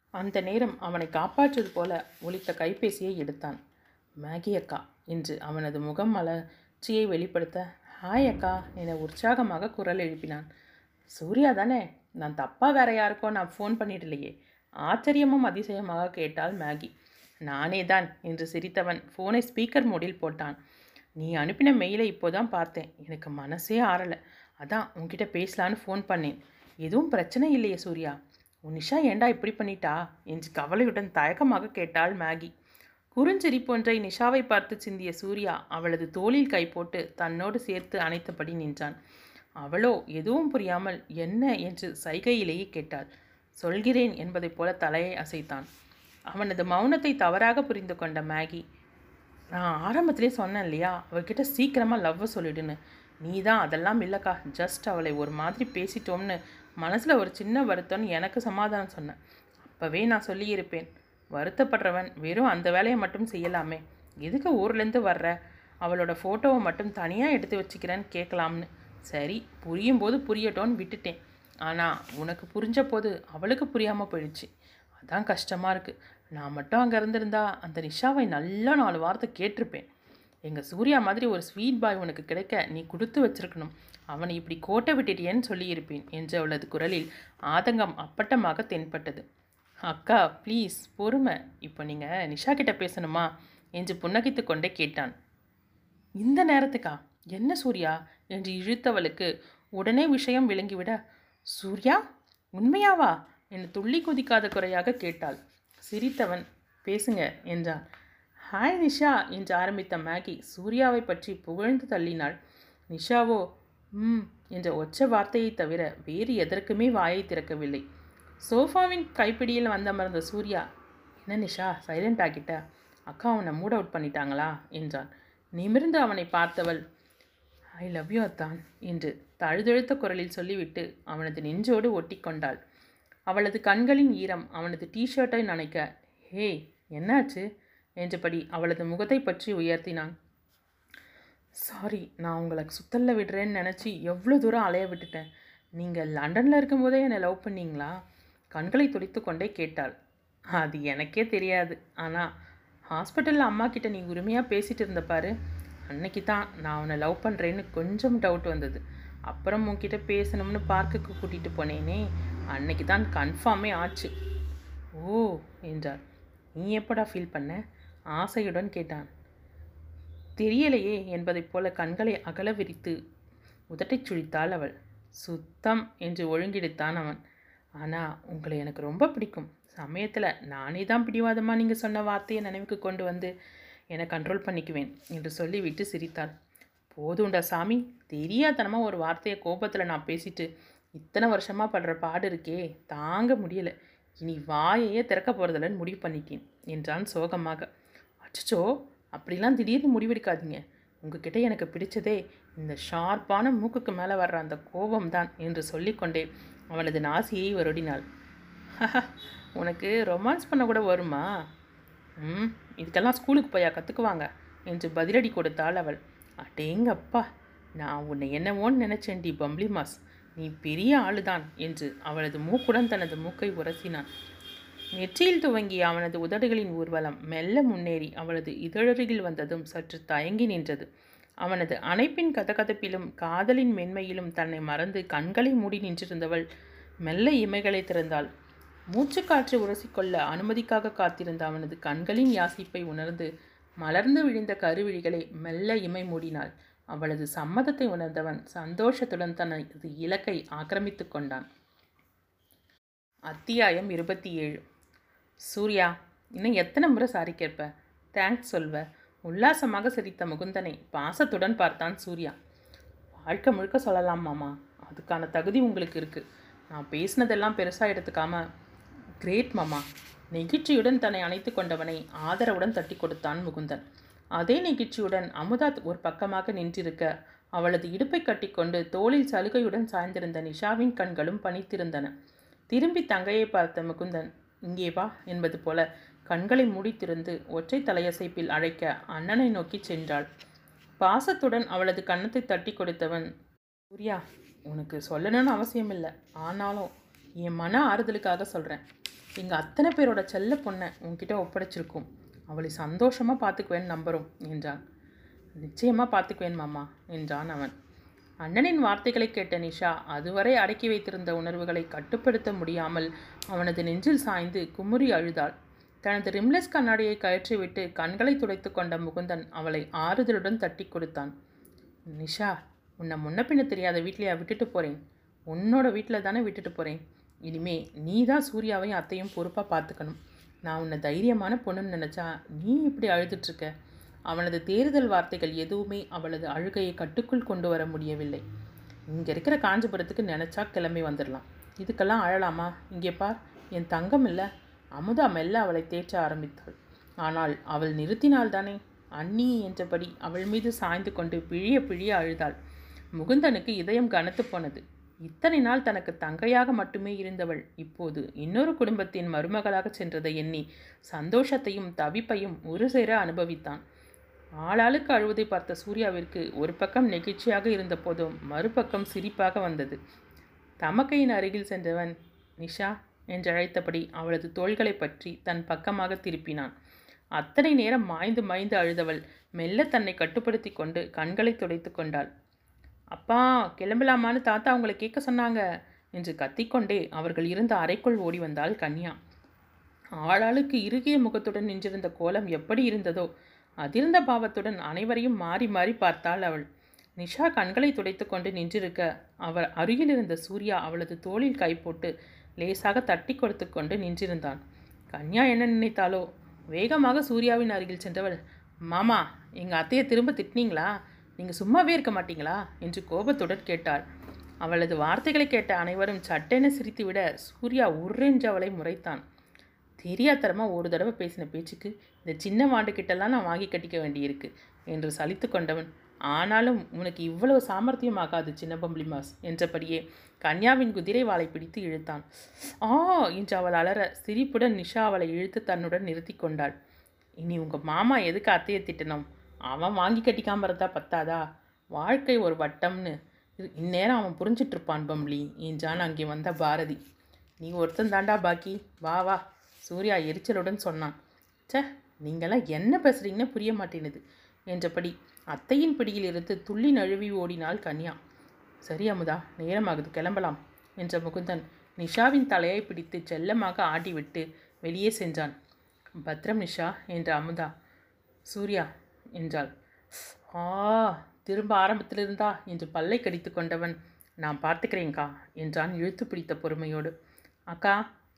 அந்த நேரம் அவனை காப்பாற்றுவது போல ஒலித்த கைபேசியை எடுத்தான். மேகி அக்கா என்று அவனது முகம் மலர்ச்சியை வெளிப்படுத்த ஹாய் அக்கா என உற்சாகமாக குரல் எழுப்பினான். சூர்யா தானே? நான் தப்பாக வேற யாருக்கோ நான் ஃபோன் பண்ணிடலையே ஆச்சரியமும் அதிசயமாக கேட்டாள் மேகி. நானே தான் என்று சிரித்தவன் ஃபோனை ஸ்பீக்கர் மோடில் போட்டான். நீ அனுப்பின மெயிலை இப்போதான் பார்த்தேன். எனக்கு மனசே ஆறலை. அதான் உன்கிட்ட பேசலான்னு ஃபோன் பண்ணேன். எதுவும் பிரச்சனை இல்லையே சூர்யா. உன் நிஷா ஏண்டா இப்படி பண்ணிட்டா? என்று கவலையுடன் தயக்கமாக கேட்டாள் மேகி. குறுஞ்சிரிப்பு ஒன்றை நிஷாவை பார்த்து சிந்திய சூர்யா அவளது தோளில் கை போட்டு தன்னோடு சேர்த்து அணைத்தபடி நின்றான். அவளோ எதுவும் புரியாமல் என்ன? என்று சைகையிலேயே கேட்டாள். சொல்கிறேன் என்பதைப் போல தலையை அசைத்தான். அவனது மௌனத்தை தவறாக புரிந்து கொண்ட மேகி நான் ஆரம்பத்திலே சொன்னேன் இல்லையா? அவர்கிட்ட சீக்கிரமாக லவ்வை சொல்லிடுன்னு. நீ தான் அதெல்லாம் இல்லைக்கா. ஜஸ்ட் அவளை ஒரு மாதிரி பேசிட்டோம்னு மனசில் ஒரு சின்ன வருத்தம்னு எனக்கு சமாதானம் சொன்னேன் அப்போவே நான் சொல்லியிருப்பேன். வருத்தப்படுறவன் வெறும் அந்த வேலையை மட்டும் செய்யலாமே. எதுக்கு ஊர்லேருந்து வர்ற? அவளோட ஃபோட்டோவை மட்டும் தனியாக எடுத்து வச்சுக்கிறேன்னு கேட்கலாம்னு. சரி புரியும் போது புரியட்டோன்னு விட்டுட்டேன். ஆனால் உனக்கு புரிஞ்ச போது அவளுக்கு புரியாமல் போயிடுச்சு. அதான் கஷ்டமாக இருக்குது நான் மட்டும் அங்கே இருந்திருந்தா அந்த நிஷாவை நல்லா நாலு வார்த்தை கேட்டிருப்பேன். எங்கள் சூர்யா மாதிரி ஒரு ஸ்வீட் பாய் உனக்கு கிடைக்க நீ கொடுத்து வச்சிருக்கணும். அவனை இப்படி கோட்டை விட்டுட்டியேன்னு சொல்லியிருப்பேன் என்று அவளது குரலில் ஆதங்கம் அப்பட்டமாக தென்பட்டது. அக்கா ப்ளீஸ் பொறுமை. இப்போ நீங்கள் நிஷா கிட்ட பேசணுமா? என்று புன்னகைத்து கொண்டே கேட்டான். இந்த நேரத்துக்கா? என்ன சூர்யா? என்று இழுத்தவளுக்கு உடனே விஷயம் விளங்கிவிட சூர்யா உண்மையாவா? என்று துள்ளி குதிக்காத குறையாக கேட்டாள். சிரித்தவன் பேசுங்க என்றான். ஹாய் நிஷா என்று ஆரம்பித்த மேகி சூர்யாவை பற்றி புகழ்ந்து தள்ளினாள். நிஷாவோ ம் என்ற ஒற்ற வார்த்தையை தவிர வேறு எதற்குமே வாயை திறக்கவில்லை. சோஃபாவின் கைப்பிடியில் வந்தமர்ந்த சூர்யா என்ன நிஷா சைலண்ட் ஆகிட்ட? அக்கா அவனை மூட் அவுட் பண்ணிட்டாங்களா? என்றான். நிமிர்ந்து அவனை பார்த்தவள் ஐ லவ் யூ அத்தான் என்று தழுதழுத்த குரலில் சொல்லிவிட்டு அவனது நெஞ்சோடு ஒட்டி கொண்டாள் அவளது கண்களின் ஈரம் அவனது டிஷர்ட்டை நனைக்க ஹே என்னாச்சு? என்றபடி அவளது முகத்தை பற்றி உயர்த்தினான். சாரி நான் உங்களை சுத்தல்ல விடுறேன்னு நினச்சி எவ்வளோ தூரம் அலைய விட்டுட்டேன். நீங்கள் லண்டனில் இருக்கும்போதே என்னை லவ் பண்ணீங்களா? கண்களை துடித்து கொண்டே கேட்டாள். அது எனக்கே தெரியாது. ஆனால் ஹாஸ்பிட்டலில் அம்மா கிட்ட நீ உரிமையாக பேசிகிட்டு இருந்த பாரு. அன்னைக்கு தான் நான் அவனை லவ் பண்ணுறேன்னு கொஞ்சம் டவுட் வந்தது. அப்புறம் உன்கிட்ட பேசணும்னு பார்க்குக்கு கூட்டிகிட்டு போனேனே. அன்னைக்கு தான் கன்ஃபார்மே ஆச்சு. ஓ என்றார் நீ எப்படா ஃபீல் பண்ண? ஆசையுடன் கேட்டான். தெரியலையே என்பதைப் போல கண்களை அகல விரித்து உதட்டைச் சுழித்தாள் அவள். சுத்தம் என்று ஒழுங்கிடுத்தான் அவன். ஆனால் உங்களை எனக்கு ரொம்ப பிடிக்கும். சமயத்தில் நானே தான் பிடிவாதமாக நீங்கள் சொன்ன வார்த்தையை நினைவுக்கு கொண்டு வந்து என்னை கண்ட்ரோல் பண்ணிக்குவேன் என்று சொல்லிவிட்டு சிரித்தாள். போதும்டா சாமி தெரியாதனமாக ஒரு வார்த்தையை கோபத்தில் நான் பேசிட்டு இத்தனை வருஷமாக படுற பாடு இருக்கே தாங்க முடியலை. இனி வாயையே திறக்க போகிறதில்லன்னு முடிவு பண்ணிட்டேன் என்றான் சோகமாக. அச்சோ அப்படிலாம் திடீர்னு முடிவெடுக்காதீங்க. உங்ககிட்ட எனக்கு பிடிச்சதே இந்த ஷார்ப்பான மூக்குக்கு மேலே வர்ற அந்த கோபம்தான் என்று சொல்லிக்கொண்டே அவளது நாசியை வருடினாள். உனக்கு ரொமான்ஸ் பண்ண கூட வருமா? ம் இதுக்கெல்லாம் ஸ்கூலுக்கு போயா கற்றுக்குவாங்க என்று பதிலடி கொடுத்தாள் அவள். அடேங்கப்பா நான் உன்னை என்னவோன்னு நினச்சேன்டி பம்ப்ளி மாஸ். நீ பெரிய ஆளுதான் என்று அவளது மூக்குடன் தனது மூக்கை உரசினான். நெற்றியில் துவங்கிய அவனது உதடுகளின் ஊர்வலம் மெல்ல முன்னேறி அவளது இதழருகில் வந்ததும் சற்று தயங்கி நின்றது. அவனது அணைப்பின் கதகதப்பிலும் காதலின் மென்மையிலும் தன்னை மறந்து கண்களை மூடி நின்றிருந்தவள் மெல்ல இமைகளை திறந்தாள். மூச்சுக்காற்று உரசிக்கொள்ள அனுமதிக்காக காத்திருந்த அவனது கண்களின் யாசிப்பை உணர்ந்து மலர்ந்து விழுந்த கருவிழிகளை மெல்ல இமை மூடினாள். அவளது சம்மதத்தை உணர்ந்தவன் சந்தோஷத்துடன் தனது இலக்கை ஆக்கிரமித்து கொண்டான். அத்தியாயம் இருபத்தி ஏழு. சூர்யா இன்னும் எத்தனை முறை சாரி கேட்ப? தேங்க்ஸ் சொல்வ. உல்லாசமாக சிரித்த முகுந்தனை பாசத்துடன் பார்த்தான் சூர்யா. வாழ்க்கை முழுக்க சொல்லலாம் மாமா. அதுக்கான தகுதி உங்களுக்கு இருக்குது நான் பேசினதெல்லாம் பெருசாக எடுத்துக்காம கிரேட் மாமா. நெகிழ்ச்சியுடன் தன்னை அணைத்து கொண்டவனை ஆதரவுடன் தட்டி கொடுத்தான் முகுந்தன். அதே நெகிழ்ச்சியுடன் அமுதா ஒரு பக்கமாக நின்றிருக்க அவளது இடுப்பை கட்டிக்கொண்டு தோளில் சலுகையுடன் சாய்ந்திருந்த நிஷாவின் கண்களும் பணித்திருந்தன திரும்பி தங்கையை பார்த்த முகுந்தன் இங்கே வா என்பது போல கண்களை முடித்திருந்து ஒற்றை தலையசைப்பில் அழைக்க அண்ணனை நோக்கி சென்றாள். பாசத்துடன் அவளது கன்னத்தை தட்டி கொடுத்தவன் சூர்யா உனக்கு சொல்லணும்னு அவசியம் இல்லை ஆனாலும் என் மன ஆறுதலுக்காக சொல்கிறேன் எங்கள் அத்தனை பேரோட செல்ல பொண்ணை உன்கிட்ட ஒப்படைச்சிருக்கும். அவளை சந்தோஷமாக பார்த்துக்குவேன் நம்புகிறோம் என்றான். நிச்சயமாக பார்த்துக்குவேன் மாமா என்றான் அவன். அண்ணனின் வார்த்தைகளை கேட்ட நிஷா அதுவரை அடக்கி வைத்திருந்த உணர்வுகளை கட்டுப்படுத்த முடியாமல் அவனது நெஞ்சில் சாய்ந்து குமுறி அழுதாள். தனது ரிம்லெஸ் கண்ணாடியை கயற்றிவிட்டு கண்களை துடைத்து கொண்ட முகுந்தன் அவளை ஆறுதலுடன் தட்டி கொடுத்தான். நிஷா உன்னை முன்ன பின்ன தெரியாத வீட்லையா விட்டுட்டு போகிறேன் உன்னோட வீட்டில் தானே விட்டுட்டு போகிறேன் இனிமே நீ தான் சூர்யாவையும் அத்தையும் பொறுப்பாக பார்த்துக்கணும் நான் உன்னை தைரியமான பொண்ணுன்னு நினச்சா நீ இப்படி அழுதுட்ருக்க அவனது தேர்தல் வார்த்தைகள் எதுவுமே அவளது அழுகையை கட்டுக்குள் கொண்டு வர முடியவில்லை. இங்கே இருக்கிற காஞ்சிபுரத்துக்கு நினச்சா கிளம்பி வந்துடலாம் இதுக்கெல்லாம் அழலாமா? இங்கே பார் என் தங்கம் இல்லை. அமுதா மெல்ல அவளை தேற்ற ஆரம்பித்தாள். ஆனால் அவள் நிறுத்தினாள் தானே அண்ணி என்றபடி அவள் மீது சாய்ந்து கொண்டு பிழிய பிழிய அழுதாள். முகுந்தனுக்கு இதயம் கனத்து போனது. இத்தனை நாள் தனக்கு தங்கையாக மட்டுமே இருந்தவள். இப்போது இன்னொரு குடும்பத்தின் மருமகளாக சென்றதை எண்ணி சந்தோஷத்தையும் தவிப்பையும் ஒரு சேர அனுபவித்தான். ஆளாளுக்கு அழுவதை பார்த்த சூர்யாவிற்கு ஒரு பக்கம் நெகிழ்ச்சியாக இருந்த போதும் மறுபக்கம் சிரிப்பாக வந்தது. தமக்கையின் அருகில் சென்றவன் நிஷா? என்றழைத்தபடி அவளது தோள்களை பற்றி தன் பக்கமாக திருப்பினான். அத்தனை நேரம் மாய்ந்து மாய்ந்து அழுதவள் மெல்ல தன்னை கட்டுப்படுத்தி கொண்டு கண்களை துடைத்து கொண்டாள். அப்பா கிளம்பலாமான்னு தாத்தா அவங்களை கேட்க சொன்னாங்க என்று கத்திக்கொண்டே அவர்கள் இருந்த அறைக்குள் ஓடி வந்தாள் கன்யா. ஆளாளுக்கு இறுகிய முகத்துடன் நின்றிருந்த கோலம் எப்படி இருந்ததோ அதிர்ந்த பாவத்துடன் அனைவரையும் மாறி மாறி பார்த்தாள் அவள். நிஷா கண்களை துடைத்து கொண்டு நின்றிருக்க அவர் அருகில் இருந்த சூர்யா அவளது தோளில் கை போட்டு லேசாக தட்டி கொடுத்து கொண்டு நின்றிருந்தான். கன்யா என்ன நினைத்தாலோ? வேகமாக சூர்யாவின் அருகில் சென்றவள் மாமா எங்கள் அத்தையை திரும்ப திட்டினீங்களா? நீங்கள் சும்மாவே இருக்க மாட்டீங்களா? என்று கோபத்துடன் கேட்டாள். அவளது வார்த்தைகளை கேட்ட அனைவரும் சட்டென சிரித்துவிட சூர்யா உர்ரென்று அவளை முறைத்தான். தெரியாதரமாக ஒரு தடவை பேசின பேச்சுக்கு இந்த சின்ன மாண்டுக்கிட்டெல்லாம் நான் வாங்கி கட்டிக்க வேண்டியிருக்கு என்று சலித்து கொண்டவன் ஆனாலும் உனக்கு இவ்வளவு சாமர்த்தியமாகாது சின்ன பம்பளிமாஸ் என்றபடியே கன்யாவின் குதிரை வாளை பிடித்து இழுத்தான். ஆ என்று அவள் அலற சிரிப்புடன் நிஷா அவளை இழுத்து தன்னுடன் நிறுத்தி கொண்டாள். இனி உங்கள் மாமா எதுக்கு அத்தையை திட்டணும்? அவன் வாங்கி கட்டிக்காம இருந்தா பத்தாதா? வாழ்க்கை ஒரு வட்டம்னு. இந்நேரம் அவன் புரிஞ்சிட்ருப்பான் பம்ளி என்றான் அங்கே வந்த பாரதி. நீ ஒருத்தன் தாண்டா பாக்கி. வா வா சூர்யா எரிச்சலுடன் சொன்னான். சே நீங்களாம் என்ன பேசுறீங்கன்னு புரிய மாட்டேனுது என்றபடி அத்தையின் பிடியிலிருந்து துள்ளி நழுவி ஓடினாள் கன்யா. சரி அமுதா நேரமாகுது கிளம்பலாம் என்ற முகுந்தன் நிஷாவின் தலையை பிடித்து செல்லமாக ஆட்டிவிட்டு வெளியே சென்றான். பத்ரம் நிஷா என்ற அமுதா. சூர்யா என்றாள். ஆ திரும்ப ஆரம்பத்தில் இருந்தா என்று பல்லை கடித்து கொண்டவன் நான் பார்த்துக்கிறேங்க்கா என்றான் இழுத்து பிடித்த பொறுமையோடு. அக்கா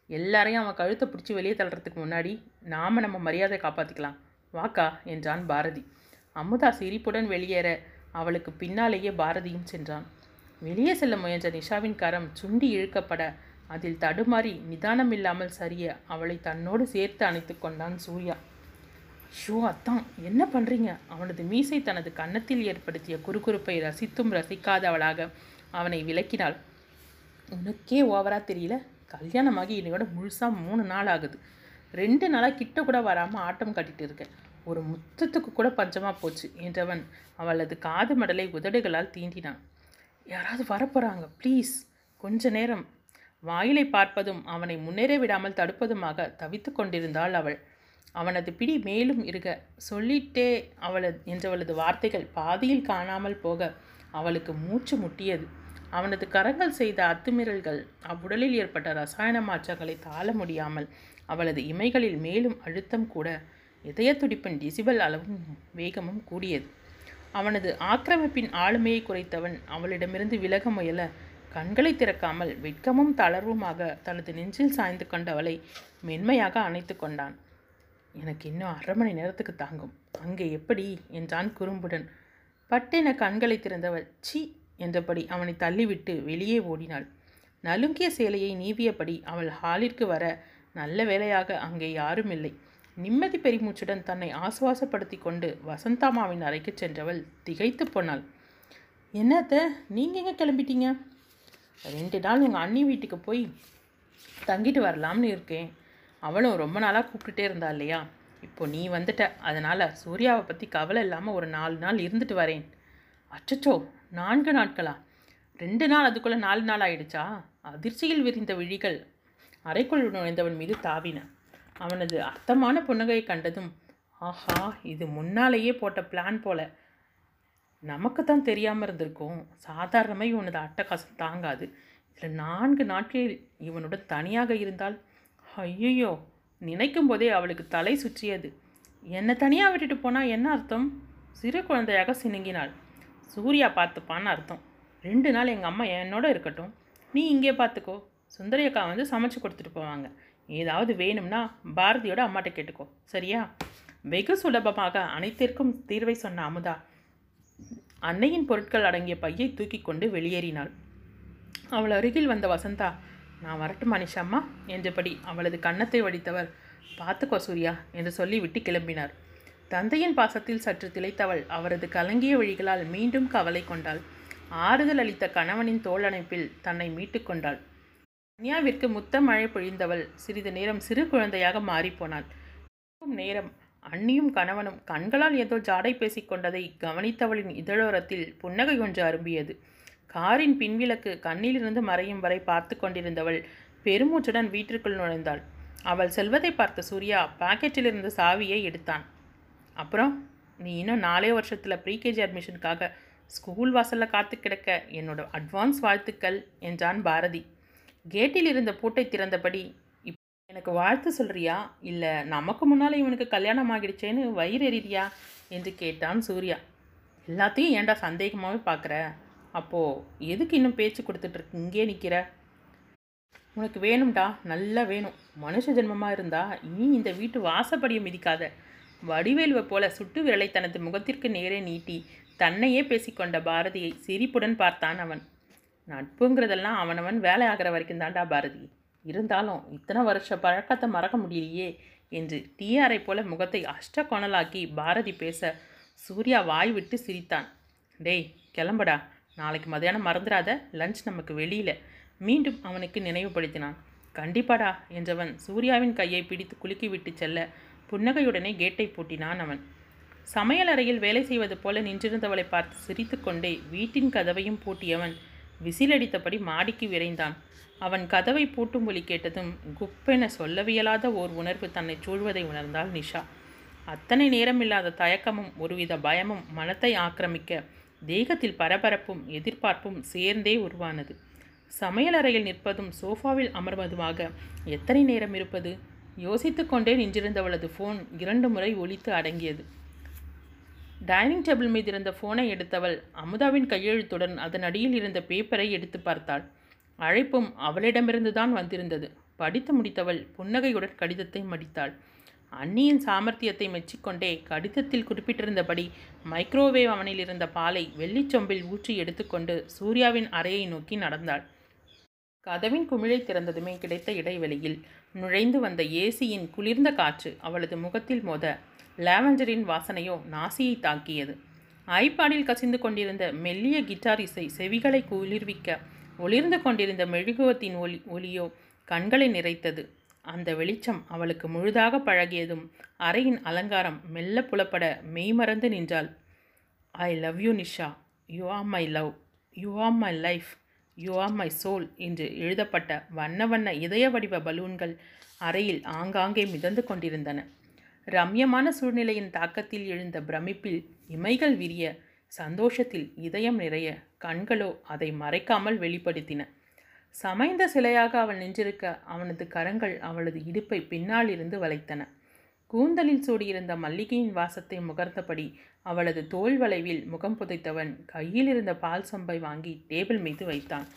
எல்லாரையும் அவன் கழுத்தை பிடிச்சி வெளியே தள்ளுறதுக்கு முன்னாடி நாம நம்ம மரியாதை காப்பாற்றிக்கலாம் வாக்கா என்றான் பாரதி. அமுதா சிரிப்புடன் வெளியேற அவளுக்கு பின்னாலேயே பாரதியும் சென்றான். வெளியே செல்ல முயன்ற நிஷாவின் கரம் சுண்டி இழுக்கப்பட அதில் தடுமாறி நிதானமில்லாமல் சரிய அவளை தன்னோடு சேர்த்து அணைத்து கொண்டான் சூர்யா. ஷோ அத்தான் என்ன பண்ணுறீங்க அவனது மீசை தனது கன்னத்தில் ஏற்படுத்திய குறுகுறுப்பை ரசித்தும் ரசிக்காதவளாக அவனை விலக்கினாள் உனக்கே ஓவரா தெரியல? கல்யாணமாகி என்னையோட முழுசாக மூணு நாள் ஆகுது. ரெண்டு நாளாக கிட்ட கூட வராமல் ஆட்டம் கட்டிட்டு இருக்கேன் ஒரு முத்தத்துக்கு கூட பஞ்சமாக போச்சு என்றவன் அவளது காது மடலை உதடுகளால் தீண்டினான். யாராவது வரப்போகிறாங்க ப்ளீஸ் கொஞ்ச நேரம். வாயிலை பார்ப்பதும் அவனை முன்னேற விடாமல் தடுப்பதுமாக தவித்து கொண்டிருந்தாள் அவள். அவனது பிடி மேலும் இருக சொல்லிட்டே அவளது என்றவளது வார்த்தைகள் பாதியில் காணாமல் போக அவளுக்கு மூச்சு முட்டியது. அவனது கரங்கள் செய்த அத்துமீறல்கள் அவ்வுடலில் ஏற்பட்ட ரசாயன மாற்றங்களை தாழ முடியாமல் அவளது இமைகளில் மேலும் அழுத்தம் கூட இதய துடிப்பின் டிசிபல் அளவும் வேகமும் கூடியது. அவனது ஆக்கிரமிப்பின் ஆளுமையை குறைத்தவன் அவளிடமிருந்து விலக முயல கண்களை திறக்காமல் வெட்கமும் தளர்வுமாக தனது நெஞ்சில் சாய்ந்து கொண்டவளை மென்மையாக அணைத்து கொண்டான். எனக்கு இன்னும் அரை மணி நேரத்துக்கு தாங்கும். அங்கே எப்படி? என்றான் குறும்புடன். பட்டென கண்களை திறந்தவள் சி! என்றபடி அவனை தள்ளிவிட்டு வெளியே ஓடினாள். நலுங்கிய சேலையை நீவியபடி அவள் ஹாலிற்கு வர நல்ல வேலையாக அங்கே யாரும் இல்லை நிம்மதி பெருமூச்சுடன் தன்னை ஆசுவாசப்படுத்தி கொண்டு வசந்தாமாவின் அறைக்கு சென்றவள் திகைத்து போனாள். என்னத்த நீங்கள் எங்கே கிளம்பிட்டீங்க? ரெண்டு நாள் உங்கள் அண்ணி வீட்டுக்கு போய் தங்கிட்டு வரலாம்னு இருக்கேன். அவளும் ரொம்ப நாளாக கூப்பிட்டுட்டே இருந்தா இல்லையா? இப்போ நீ வந்துட்ட. அதனால் சூர்யாவை பற்றி கவலை இல்லாமல் ஒரு நாலு நாள் இருந்துட்டு வரேன். அச்சச்சோ நான்கு நாட்களா? ரெண்டு நாள் அதுக்குள்ளே நாலு நாள் ஆயிடுச்சா? அதிர்ச்சியில் விரிந்த விழிகள். அறைக்குள் நுழைந்தவன் மீது தாவின. அவனது அர்த்தமான புன்னகையை கண்டதும் ஆஹா இது முன்னாலேயே போட்ட பிளான் போல. நமக்கு தான் தெரியாமல் இருந்திருக்கும். சாதாரணமாக இவனது அட்டகாசம் தாங்காது. இதில் நான்கு நாட்களில் இவனுடன் தனியாக இருந்தால் ஐயையோ நினைக்கும் போதே அவளுக்கு தலை சுற்றியது. என்னை தனியாக விட்டுட்டு போனால் என்ன அர்த்தம்? சிறு குழந்தையாக சினுங்கினாள். சூர்யா பார்த்துப்பான்னு அர்த்தம். ரெண்டு நாள் எங்கள் அம்மா என்னோட இருக்கட்டும். நீ இங்கே பார்த்துக்கோ. சுந்தரியக்கா வந்து சமைச்சு கொடுத்துட்டு போவாங்க. ஏதாவது வேணும்னா பாரதியோட அம்மாட்ட கேட்டுக்கோ. சரியா? வெகு சுலபமாக அனைத்திற்கும் தீர்வை சொன்ன அமுதா அன்னையின் பொருட்கள் அடங்கிய பையை தூக்கி கொண்டு வெளியேறினாள். அவள் அருகில் வந்த வசந்தா நான் வரட்டும் மனிஷம்மா என்றபடி அவளது கன்னத்தை வடித்தவர் பார்த்துக்கோ சூர்யா என்று சொல்லிவிட்டு கிளம்பினார். தந்தையின் பாசத்தில் சற்று திளைத்தவள் அவரது கலங்கிய வழிகளால் மீண்டும் கவலை கொண்டாள். ஆறுதல் அளித்த கணவனின் தோளணைப்பில் தன்னை மீட்டுக்கொண்டாள் கன்யாவிற்கு முத்த மழை பொழிந்தவள். சிறிது நேரம் சிறு குழந்தையாக மாறிப்போனாள். நேரம் அண்ணியும் கணவனும் கண்களால் ஏதோ ஜாடை பேசிக்கொண்டதை கவனித்தவளின் இதழோரத்தில் புன்னகை ஒன்று அரும்பியது. காரின் பின்விளக்கு கண்ணிலிருந்து மறையும் வரை பார்த்து கொண்டிருந்தவள் பெருமூச்சுடன் வீட்டிற்குள் நுழைந்தாள். அவள் செல்வதை பார்த்த சூர்யா பாக்கெட்டில் இருந்த சாவியை எடுத்தான். அப்புறம்? நீ இன்னும் நாலே வருஷத்தில் ப்ரீகேஜி அட்மிஷனுக்காக ஸ்கூல் வாசலில் காத்து கிடக்க என்னோட அட்வான்ஸ் வாழ்த்துக்கள் என்றான் பாரதி. கேட்டில் இருந்த பூட்டை திறந்தபடி இப் எனக்கு வாழ்த்து சொல்றியா? இல்லை நமக்கு முன்னால் இவனுக்கு கல்யாணம் ஆகிடுச்சேன்னு வயிறு எறிறியா என்று கேட்டான் சூர்யா. எல்லாத்தையும் ஏன்டா சந்தேகமாகவே பார்க்குற அப்போது எதுக்கு இன்னும் பேச்சு கொடுத்துட்ருக்கு இங்கே நிற்கிற உனக்கு வேணும்டா நல்லா வேணும். மனுஷ ஜென்மமாக இருந்தா நீ இந்த வீட்டு வாசப்படியை மிதிக்காத. வடிவேலுவை போல சுட்டு விரலை தனது முகத்திற்கு நேரே நீட்டி தன்னையே பேசிக்கொண்ட பாரதியை சிரிப்புடன் பார்த்தான் அவன். நட்புங்கிறதெல்லாம் அவனவன் வேலை ஆகிற வரைக்கும் தான்டா பாரதி. இருந்தாலும் இத்தனை வருஷ பழக்கத்தை மறக்க முடியலையே என்று டிஆரை போல முகத்தை அஷ்ட பாரதி பேச சூர்யா வாய் விட்டு சிரித்தான். டேய் கிளம்படா. நாளைக்கு மதியானம் மறந்துடாத. லஞ்ச் நமக்கு வெளியில். மீண்டும் அவனுக்கு நினைவுபடுத்தினான். கண்டிப்பாடா என்றவன் சூர்யாவின் கையை பிடித்து குலுக்கி விட்டு செல்ல புன்னகையுடனே கேட்டை பூட்டினான் அவன். சமையல் அறையில் வேலை செய்வது போல நின்றிருந்தவளை பார்த்து சிரித்துக்கொண்டே வீட்டின் கதவையும் பூட்டியவன் விசிலடித்தபடி மாடிக்கு விரைந்தான். அவன் கதவை பூட்டும் ஒலி கேட்டதும் குப்பென சொல்லவியலாத ஓர் உணர்வு தன்னை சூழ்வதை உணர்ந்தாள் நிஷா. அத்தனை நேரமில்லாத தயக்கமும் ஒருவித பயமும் மனத்தை ஆக்கிரமிக்க தேகத்தில் பரபரப்பும் எதிர்பார்ப்பும் சேர்ந்தே உருவானது. சமையலறையில் நிற்பதும் சோஃபாவில் அமர்வதுமாக எத்தனை நேரம் இருப்பது? யோசித்து கொண்டே நின்றிருந்தவளது ஃபோன் இரண்டு முறை ஒலித்து அடங்கியது. டைனிங் டேபிள் மீது இருந்த ஃபோனை எடுத்தவள் அமுதாவின் கையெழுத்துடன் அதன் அடியில் இருந்த பேப்பரை எடுத்து பார்த்தாள். அழைப்பும் அவளிடமிருந்து தான் வந்திருந்தது. படித்து முடித்தவள் புன்னகையுடன் கடிதத்தை மடித்தாள். அண்ணியின் சாமர்த்தியத்தை மெச்சிக்கொண்டே கடிதத்தில் குறிப்பிட்டிருந்தபடி மைக்ரோவேவ் அவனில் இருந்த பாலை வெள்ளிச்சொம்பில் ஊற்றி எடுத்துக்கொண்டு சூர்யாவின் அறையை நோக்கி நடந்தாள். கதவின் குமிழை திறந்ததுமே கிடைத்த இடைவெளியில் நுழைந்து வந்த ஏசியின் குளிர்ந்த காற்று அவளது முகத்தில் மோத லாவெண்டரின் வாசனையோ நாசியை தாக்கியது. ஐபாடில் கசிந்து கொண்டிருந்த மெல்லிய கிட்டார் இசை செவிகளை குளிர்விக்க ஒளிர்ந்து கொண்டிருந்த மெழுகுவத்தின் ஒளி ஒளியோ கண்களை நிறைத்தது. அந்த வெளிச்சம் அவளுக்கு முழுதாக பழகியதும் அறையின் அலங்காரம் மெல்ல புலப்பட மெய்மறந்து நின்றாள். I love you Nisha you are my love you are my life you are my soul என்று எழுதப்பட்ட வண்ண வண்ண இதய வடிவ பலூன்கள் அறையில் ஆங்காங்கே மிதந்து கொண்டிருந்தன. ரம்யமான சூழ்நிலையின் தாக்கத்தில் எழுந்த பிரமிப்பில் இமைகள் விரிய சந்தோஷத்தில் இதயம் நிறைய கண்களோ அதை மறைக்காமல் வெளிப்படுத்தின. சமைந்த சிலையாக அவள் நின்றிருக்க அவனது கரங்கள் அவளது இடுப்பை பின்னால் இருந்து வளைத்தன. கூந்தலில் சூடியிருந்த மல்லிகையின் வாசத்தை முகர்ந்தபடி அவளது தோல் வளைவில் முகம் புதைத்தவன் கையில் இருந்த பால் சொம்பை வாங்கி டேபிள் மீது வைத்தான்.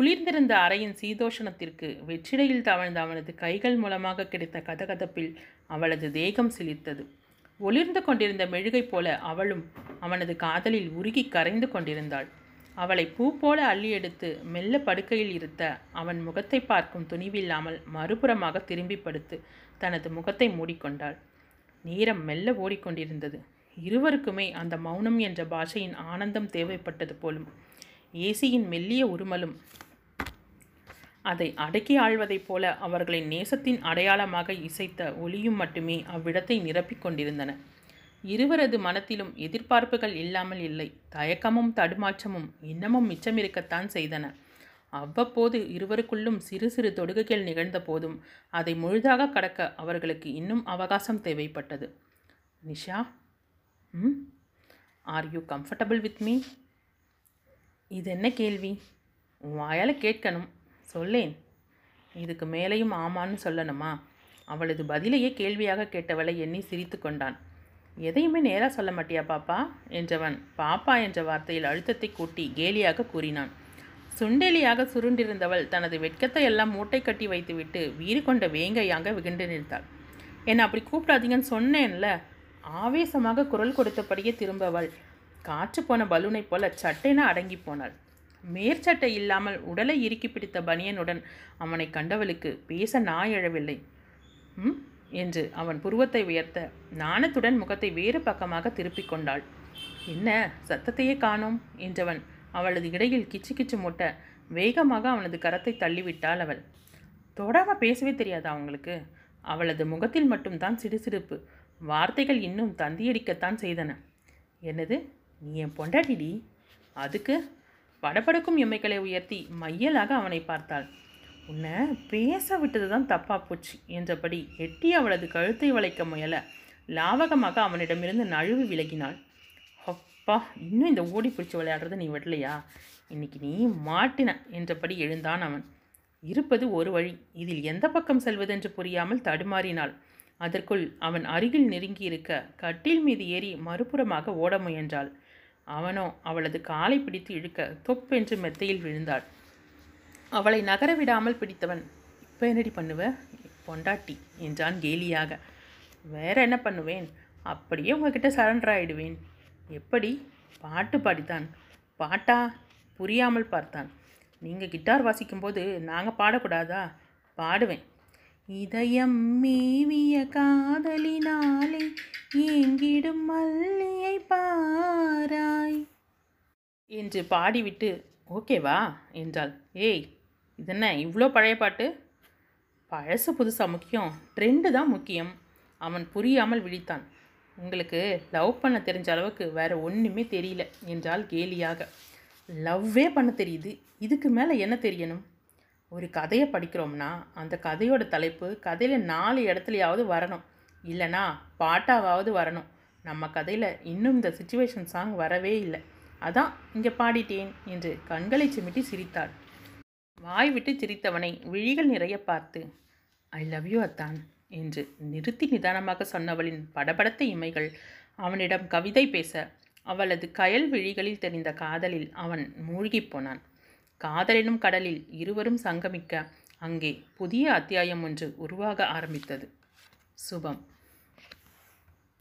குளிர்ந்திருந்த அறையின் சீதோஷணத்திற்கு வெற்றிடையில் தவழ்ந்த அவனது கைகள் மூலமாக கிடைத்த கதகதப்பில் அவளது தேகம் சிலிர்த்தது ஒளிர்ந்து கொண்டிருந்த மெழுகை போல அவளும் அவனது காதலில் உருகி கரைந்து கொண்டிருந்தாள். அவளை பூ போல அள்ளி எடுத்து மெல்ல படுக்கையில் இருத்த அவன் முகத்தை பார்க்கும் துணிவில்லாமல் மறுபுறமாக திரும்பி படுத்து தனது முகத்தை மூடிக்கொண்டாள். நேரம் மெல்ல ஓடிக்கொண்டிருந்தது. இருவருக்குமே அந்த மௌனம் என்ற பாஷையின் ஆனந்தம் தேவைப்பட்டது போலும். ஏசியின் மெல்லிய உருமலும் அதை அடக்கி ஆழ்வதைப் போல அவர்களின் நேசத்தின் அடையாளமாக இசைத்த ஒளியும் மட்டுமே அவ்விடத்தை நிரப்பிக் கொண்டிருந்தன. இருவரது மனத்திலும் எதிர்பார்ப்புகள் இல்லாமல் இல்லை. தயக்கமும் தடுமாற்றமும் இன்னமும் மிச்சமிருக்கத்தான் செய்தன. அவ்வப்போது இருவருக்குள்ளும் சிறு சிறு தொடுகைகள் நிகழ்ந்த போதும் அதை முழுதாக கடக்க அவர்களுக்கு இன்னும் அவகாசம் தேவைப்பட்டது. நிஷா ம்? Are you comfortable with me இது என்ன கேள்வி? உன் வாயால் கேட்கணும். சொல்லேன். இதுக்கு மேலேயும் ஆமான்னு சொல்லணுமா? அவளது பதிலையே கேள்வியாக கேட்டவளை எண்ணி சிரித்து கொண்டான். எதையுமே நேராக சொல்ல மாட்டியா பாப்பா? என்றவன் பாப்பா என்ற வார்த்தையில் அழுத்தத்தை கூட்டி கேலியாக கூறினான். சுண்டெலியாக சுருண்டிருந்தவள் தனது வெட்கத்தை எல்லாம் மூட்டை கட்டி வைத்துவிட்டு வீறு கொண்ட வேங்கையாக விகண்டு நின்றாள். என்னை அப்படி கூப்பிடாதீங்கன்னு சொன்னேன்ல? ஆவேசமாக குரல் கொடுத்தபடியே திரும்பவள் காற்று போன பலூனைப் போல சட்டென அடங்கி போனாள். மேற்சட்டை இல்லாமல் உடலை இறுக்கி பிடித்த பனியனுடன் அவனை கண்டவளுக்கு பேச நாயழவில்லை ம்? என்று அவன் புருவத்தை உயர்த்த நாணத்துடன் முகத்தை வேறு பக்கமாக திருப்பிக் கொண்டாள். என்ன சத்தத்தையே காணோம்? என்றவன் அவளது இடையில் கிச்சு கிச்சு முட்ட வேகமாக அவனது கரத்தை தள்ளிவிட்டாள் அவள். தொடாம பேசவே தெரியாதா அவங்களுக்கு? அவளது முகத்தில் மட்டும்தான் சிடுசிடுப்பு. வார்த்தைகள் இன்னும் தந்தியடிக்கத்தான் செய்தன. என்னது நீ என் பொண்டாட்டிடி? அதுக்கு படபடக்கும் எம்மைகளை உயர்த்தி மையலாக அவனை பார்த்தாள். உன்னை பேச விட்டது தான் தப்பாக போச்சு என்றபடி எட்டி அவளது கழுத்தை வளைக்க முயல லாவகமாக அவனிடமிருந்து நழுவி விலகினாள். அப்பா இன்னும் இந்த ஓடி பிடிச்சி விளையாடுறத நீ விடலையா? இன்னைக்கு நீ மாட்டின என்றபடி எழுந்தான் அவன். இருப்பது ஒரு வழி. இதில் எந்த பக்கம் செல்வதென்று புரியாமல் தடுமாறினாள். அதற்குள் அவன் அருகில் நெருங்கி இருக்க கட்டில் மீது ஏறி மறுபுறமாக ஓட முயன்றாள். அவனோ அவளது காலை பிடித்து இழுக்க தொப்பென்று மெத்தையில் விழுந்தாள். அவளை நகர விடாமல் பிடித்தவன் இப்போ என்னடி பண்ணுவ? பொண்டாட்டி என்றான் கேலியாக. வேற என்ன பண்ணுவேன்? அப்படியே உங்ககிட்ட சரண்டர் ஆயிடுவேன். எப்படி? பாட்டு பாடித்தான். பாட்டா? புரியாமல் பார்த்தான். நீங்கள் கிட்டார் வாசிக்கும்போது நாங்கள் பாடக்கூடாதா? பாடுவேன். இதயம் மேவிய காதலினாலே ஏங்கிடும் மல்லியை பாராய். என்று பாடிவிட்டு ஓகேவா? என்றாள். ஏய் இதென்ன இவ்வளோ பழைய பாட்டு? பழசு புதுசாக முக்கியம். ட்ரெண்டு தான் முக்கியம். அவன் புரியாமல் விழித்தான். உங்களுக்கு லவ் பண்ண தெரிஞ்ச அளவுக்கு வேற ஒன்றுமே தெரியல என்றால் கேலியாக. லவ்வே பண்ண தெரியுது. இதுக்கு மேலே என்ன தெரியணும்? ஒரு கதையை படிக்கிறோம்னா அந்த கதையோட தலைப்பு கதையில் நாலு இடத்துலையாவது வரணும். இல்லைனா பாட்டாவது வரணும். நம்ம கதையில் இன்னும் இந்த சுச்சுவேஷன் சாங் வரவே இல்லை. அதான் இங்கே பாடிட்டேன் என்று கண்களை சிமிட்டி சிரித்தாள். வாய் விட்டு சிரித்தவனை விழிகள் நிறைய பார்த்து ஐ லவ் யூ அத்தான் என்று நிறுத்தி நிதானமாக சொன்னவளின் படபடத்த இமைகள் அவனிடம் கவிதை பேச அவளது கயல் விழிகளில் தெரிந்த காதலில் அவன் மூழ்கிப் போனான். காதலினும் கடலில் இருவரும் சங்கமிக்க அங்கே புதிய அத்தியாயம் ஒன்று உருவாக ஆரம்பித்தது. சுபம்.